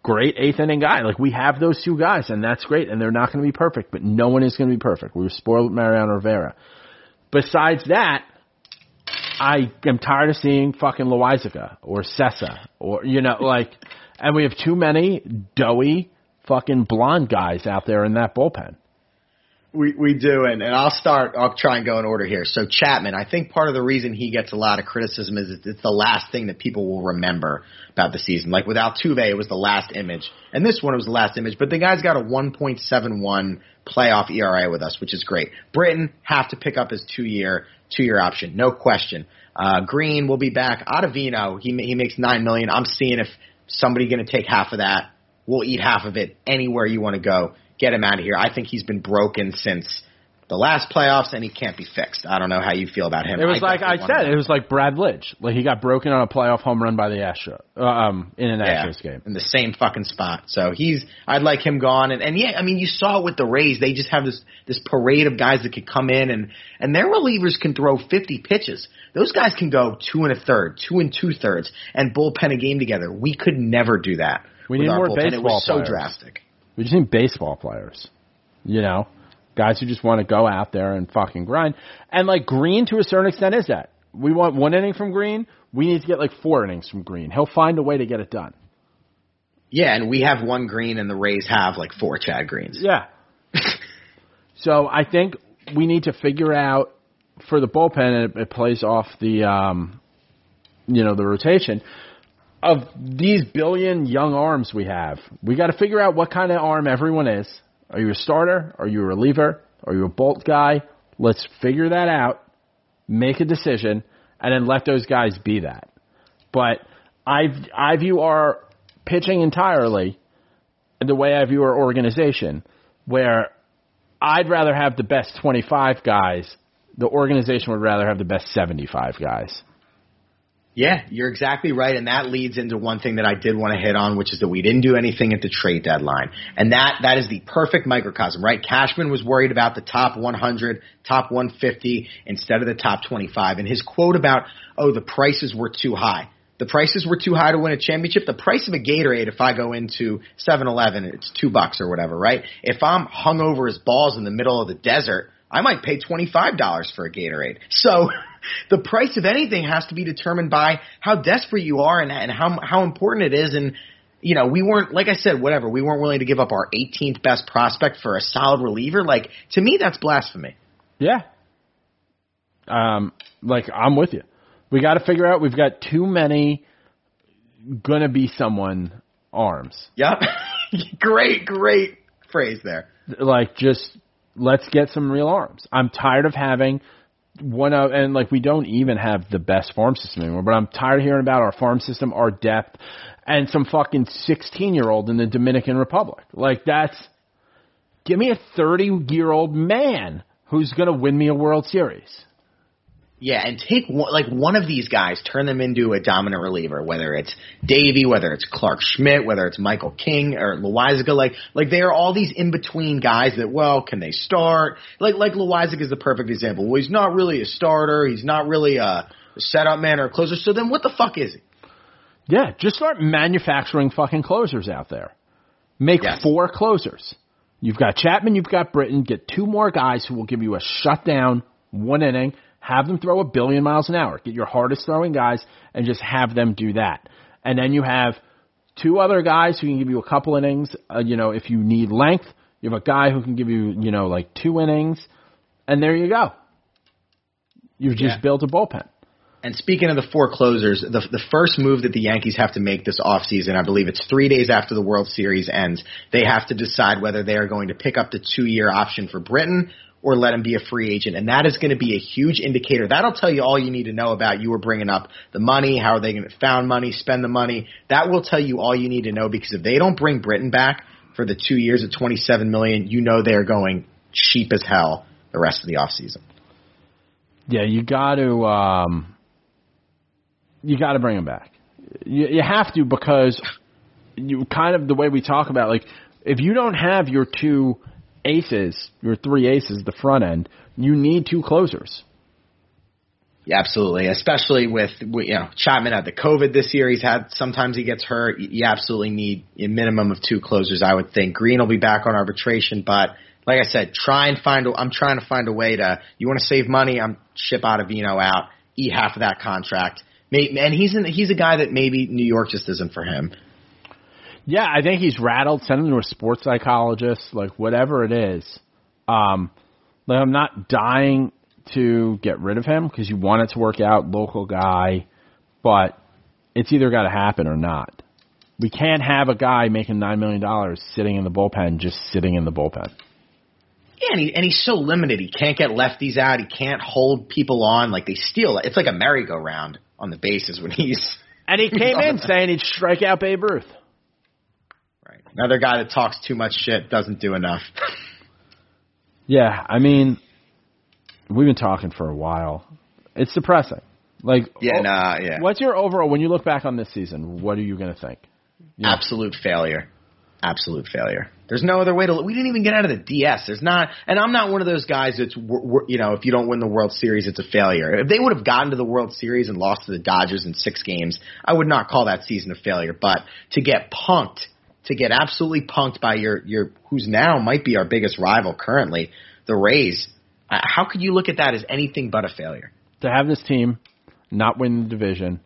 great eighth inning guy. Like we have those two guys, and that's great, and they're not going to be perfect, but no one is going to be perfect. We were spoiled with Mariano Rivera. Besides that, I am tired of seeing fucking Loaisiga or Cessa or you know like, and we have too many doughy fucking blonde guys out there in that bullpen. We we do, and, and I'll start. I'll try and go in order here. So Chapman, I think part of the reason he gets a lot of criticism is it's the last thing that people will remember about the season. Like with Altuve, it was the last image, and this one was the last image. But the guy's got a 1.71 playoff ERA with us, which is great. Britton have to pick up his two year two year option, no question. Uh, Green will be back. Ottavino, he he makes nine million. I'm seeing if somebody going to take half of that. We'll eat half of it anywhere you want to go. Get him out of here. I think he's been broken since the last playoffs, and he can't be fixed. I don't know how you feel about him. It was like I said, it was like Brad Lidge. Like he got broken on a playoff home run by the Astro, uh, um, in an yeah, Astros game. in the same fucking spot. So he's, I'd like him gone. And, and yeah, I mean, you saw it with the Rays. They just have this this parade of guys that could come in and and their relievers can throw 50 pitches. Those guys can go two and a third, two and two thirds, and bullpen a game together. We could never do that. We need more bullpen. It was so players. drastic. We just need baseball players. You know, guys who just want to go out there and fucking grind. And like Green, to a certain extent, is that. We want one inning from Green. We need to get like four innings from Green. He'll find a way to get it done. Yeah, and we have one green, and the Rays have like four Chad Greens. Yeah. so I think we need to figure out for the bullpen, and it, it plays off the, um, you know, the rotation of these billion young arms we have. We got to figure out what kind of arm everyone is. Are you a starter? Are you a reliever? Are you a bolt guy? Let's figure that out, make a decision, and then let those guys be that. But I I view our pitching entirely the way I view our organization, where I'd rather have the best 25 guys. The organization would rather have the best 75 guys. Yeah, you're exactly right, and that leads into one thing that I did want to hit on, which is that we didn't do anything at the trade deadline, and that that is the perfect microcosm, right? Cashman was worried about the top 100, top 150 instead of the top 25, and his quote about oh the prices were too high. The prices were too high to win a championship. The price of a Gatorade, if I go into 7-Eleven, it's two bucks or whatever, right? If I'm hung over as balls in the middle of the desert, I might pay $25 for a Gatorade. So the price of anything has to be determined by how desperate you are and, and how, how important it is. And, you know, we weren't, like I said, whatever, we weren't willing to give up our 18th best prospect for a solid reliever. Like, to me, that's blasphemy. Yeah. Um, like I'm with you. We got to figure out. We've got too many gonna be someone arms. Yep. great, great phrase there. Like just let's get some real arms. I'm tired of having one of and like we don't even have the best farm system anymore. But I'm tired of hearing about our farm system, our depth, and some fucking 16 year old in the Dominican Republic. Like that's give me a 30 year old man who's gonna win me a World Series. Yeah, and take one, like one of these guys, turn them into a dominant reliever, whether it's Deivi, whether it's Clarke Schmidt, whether it's Michael King or Loaisiga. Like, like they are all these in between guys that, well, can they start? Like, like Loaisiga is the perfect example. Well, he's not really a starter. He's not really a setup man or a closer. So then, what the fuck is he? Yeah, just start manufacturing fucking closers out there. Make Yes. four closers. You've got Chapman, you've got Britton. Get two more guys who will give you a shutdown, one inning. Have them throw a billion miles an hour. Get your hardest throwing guys and just have them do that. And then you have two other guys who can give you a couple innings. Uh, you know, if you need length, you have a guy who can give you, you know, like two innings, and there you go. You've just Yeah. built a bullpen. And speaking of the four closers, the the first move that the Yankees have to make this offseason, I believe it's three days after the World Series ends, they have to decide whether they are going to pick up the two year option for Britton or let him be a free agent. And that is going to be a huge indicator. That'll tell you all you need to know about you were bringing up the money, how are they going to found money, spend the money. That will tell you all you need to know because if they don't bring Britton back for the two years twenty seven million, you know they're going cheap as hell the rest of the offseason. Yeah, you got to um, you got to bring him back. You, you have to because you kind of the way we talk about like if you don't have your two aces, your three aces, the front end, you need two closers. Yeah, absolutely. Especially with you know Chapman had the COVID this year. He's had sometimes he gets hurt. You absolutely need a minimum of two closers. I would think Green will be back on arbitration, but like I said, try and find. A, I'm trying to find a way to. You want to save money? I'm ship Ottavino out, eat half of that contract. And he's in, he's a guy that maybe New York just isn't for him. Yeah, I think he's rattled. Send him to a sports psychologist, like whatever it is. Um, like I'm not dying to get rid of him because you want it to work out, local guy, but it's either got to happen or not. We can't have a guy making nine million dollars sitting in the bullpen, just sitting in the bullpen. Yeah, and, he, and he's so limited. He can't get lefties out. He can't hold people on. Like they steal. It's like a merry-go-round on the bases when he's And he came in saying he'd strike out Babe Ruth. Right. Another guy that talks too much shit doesn't do enough. Yeah, I mean, we've been talking for a while. It's depressing. Like, yeah, oh, nah, yeah. What's your overall when you look back on this season? What are you going to think? Yeah. Absolute failure. Absolute failure. There's no other way to. We didn't even get out of the DS. There's not, and I'm not one of those guys that's, w- w- you know, if you don't win the World Series, it's a failure. If they would have gotten to the World Series and lost to the Dodgers in six games, I would not call that season a failure. But to get punked, to get absolutely punked by your your who's now might be our biggest rival currently, the Rays. Uh, how could you look at that as anything but a failure? To have this team not win the division,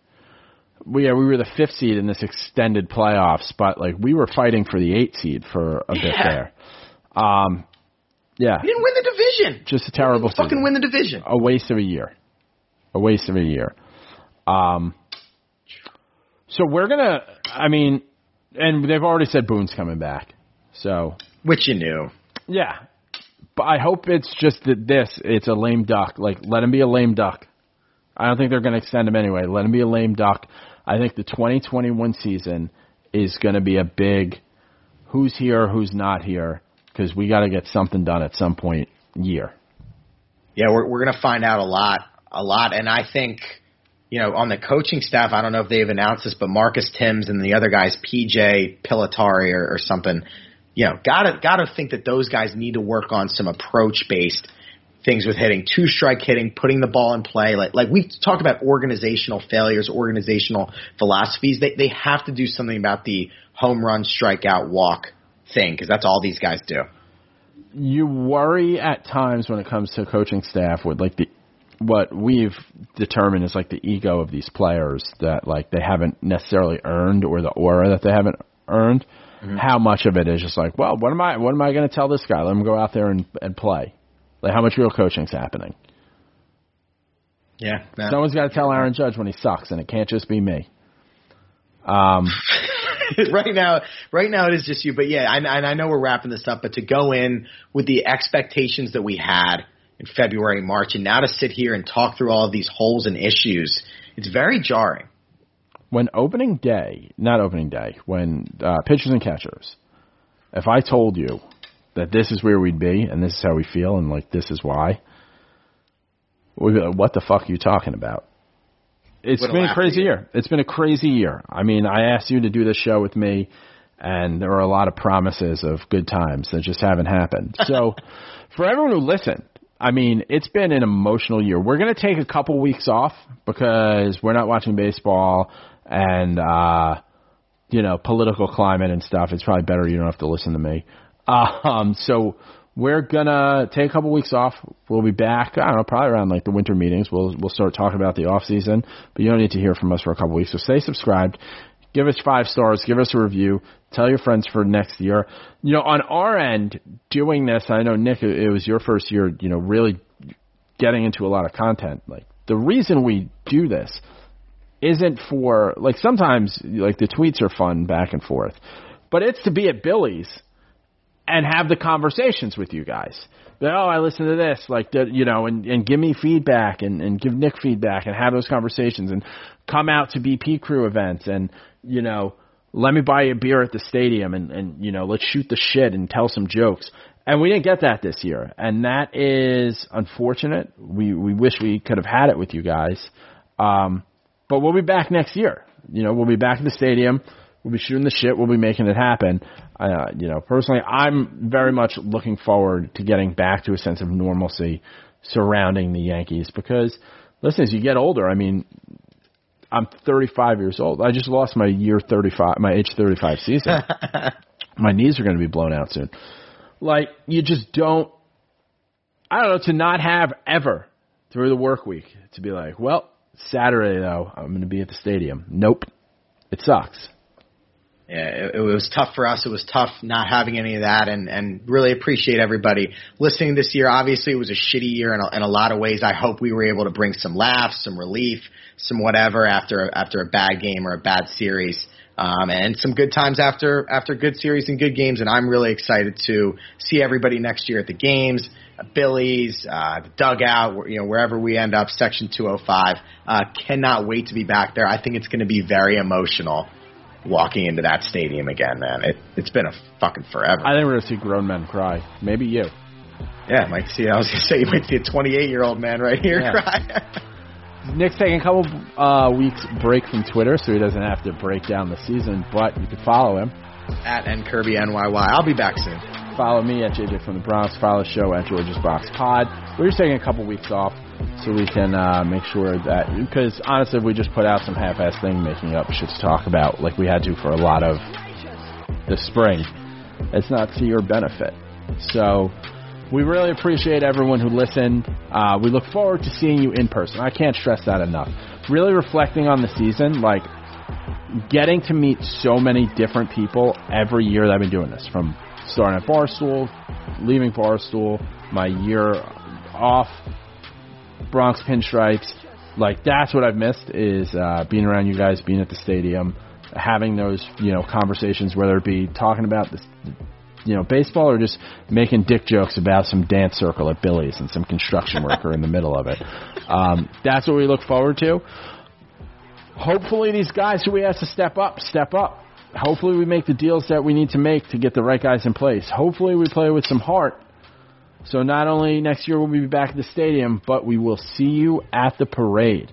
we yeah, we were the fifth seed in this extended playoffs, but like we were fighting for the eight seed for a bit there. Um, yeah, You didn't win the division. just a terrible Fucking season. win the division. a waste of a year. A waste of a year. Um, so we're gonna. I mean, and they've already said Boone's coming back. So Which you knew. yeah, but I hope it's just that this. It's a lame duck. Like let him be a lame duck. I don't think they're going to extend him anyway. Let him be a lame duck. I think the 2021 season is going to be a big who's here, who's not here, because we got to get something done at some point year. Yeah, we're we're gonna find out a lot, a lot, and I think, you know, on the coaching staff, I don't know if they've announced this, but Marcus Thames and the other guys, PJ Pilittere or, or something, you know, gotta gotta think that those guys need to work on some approach based things with hitting, two strike hitting, putting the ball in play. Like like we've talked about organizational failures, organizational philosophies. They they have to do something about the home run, strikeout, walk thing because that's all these guys do. you worry at times when it comes to coaching staff with like the what we've determined is like the ego of these players that like they haven't necessarily earned or the aura that they haven't earned. How much of it is just like, well, what am I what am I going to tell this guy? Let him go out there and and play. Like how much real coaching's happening? Yeah. no. Someone's got to tell Aaron Judge when he sucks, and it can't just be me. Um, right now, right now it is just you. But yeah, I, and I know we're wrapping this up, but to go in with the expectations that we had in February, March, and now to sit here and talk through all of these holes and issues, it's very jarring. when opening day, not opening day, when uh, pitchers and catchers, if I told you that this is where we'd be and this is how we feel and like this is why, we'd be like, what the fuck are you talking about? It's Would've been a crazy year. It's been a crazy year. I mean, I asked you to do this show with me, and there were a lot of promises of good times that just haven't happened. So, for everyone who listened, I mean, it's been an emotional year. We're going to take a couple weeks off because we're not watching baseball and, uh, you know, political climate and stuff. It's probably better you don't have to listen to me. Um, so we're gonna take a couple weeks off. We'll be back. I don't know, probably around like the winter meetings. We'll we'll start talking about the off season. But you don't need to hear from us for a couple weeks. So stay subscribed. Give us five stars. Give us a review. Tell your friends for next year. You know, on our end, doing this, I know Nick, it was your first year. You know, really getting into a lot of content. Like the reason we do this isn't for like sometimes like the tweets are fun back and forth, but it's to be at Billy's and have the conversations with you guys. That, oh, I listen to this, like you know, and, and give me feedback and, and give Nick feedback and have those conversations and come out to BP crew events and you know, let me buy you a beer at the stadium and and you know, let's shoot the shit and tell some jokes. And we didn't get that this year, and that is unfortunate. We we wish we could have had it with you guys. Um, but we'll be back next year. You know, we'll be back at the stadium. We'll be shooting the shit. We'll be making it happen. Uh, you know, personally, I'm very much looking forward to getting back to a sense of normalcy surrounding the Yankees because, listen, as you get older, I mean, I'm 35 years old. I just lost my year 35, my age 35 season. my knees are going to be blown out soon. Like, you just don't, I don't know, to not have ever through the work week to be like, well, Saturday though, I'm going to be at the stadium. Nope. It sucks. Yeah, it, it was tough for us. It was tough not having any of that, and and really appreciate everybody listening this year. Obviously, it was a shitty year in a, in a lot of ways. I hope we were able to bring some laughs, some relief, some whatever after after a bad game or a bad series, um, and some good times after after good series and good games. And I'm really excited to see everybody next year at the games. uh, Billy's, uh, the dugout, you know, wherever we end up, Section 205. Uh, cannot wait to be back there. I think it's going to be very emotional walking into that stadium again, man. It it's been a fucking forever. I think we're going to see grown men cry. Maybe you. yeah, I might see. I was gonna say you might see a 28 year old man right here Yeah. cry. Nick's taking a couple uh, weeks break from Twitter, so he doesn't have to break down the season. But you can follow him. At N Kirby NYY. I'll be back soon. Follow me at JJ from the Bronx. Follow the show at George's Box Pod. We're just taking a couple weeks off so we can uh, make sure that because honestly, if we just put out some half-ass thing, making up shit to talk about like we had to for a lot of the spring, it's not to your benefit. So we really appreciate everyone who listened. Uh, we look forward to seeing you in person. I can't stress that enough. Really reflecting on the season, like getting to meet so many different people every year that I've been doing this, from starting at Barstool, leaving Barstool, my year off, Bronx Pinstripes. Like that's what I've missed is uh, being around you guys, being at the stadium, having those you know conversations, whether it be talking about this, you know, baseball or just making dick jokes about some dance circle at Billy's and some construction worker in the middle of it. Um, that's what we look forward to hopefully these guys who we asked to step up, step up. Hopefully we make the deals that we need to make to get the right guys in place. Hopefully we play with some heart. So not only next year will we be back at the stadium, but we will see you at the parade.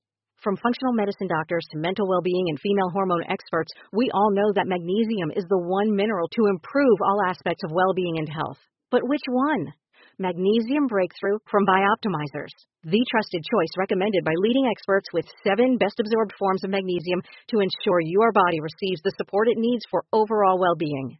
From functional medicine doctors to mental well-being and female hormone experts, we all know that magnesium is the one mineral to improve all aspects of well-being and health. But which one? Magnesium Breakthrough from Bioptimizers, the trusted choice recommended by leading experts with seven best absorbed forms of magnesium to ensure your body receives the support it needs for overall well-being.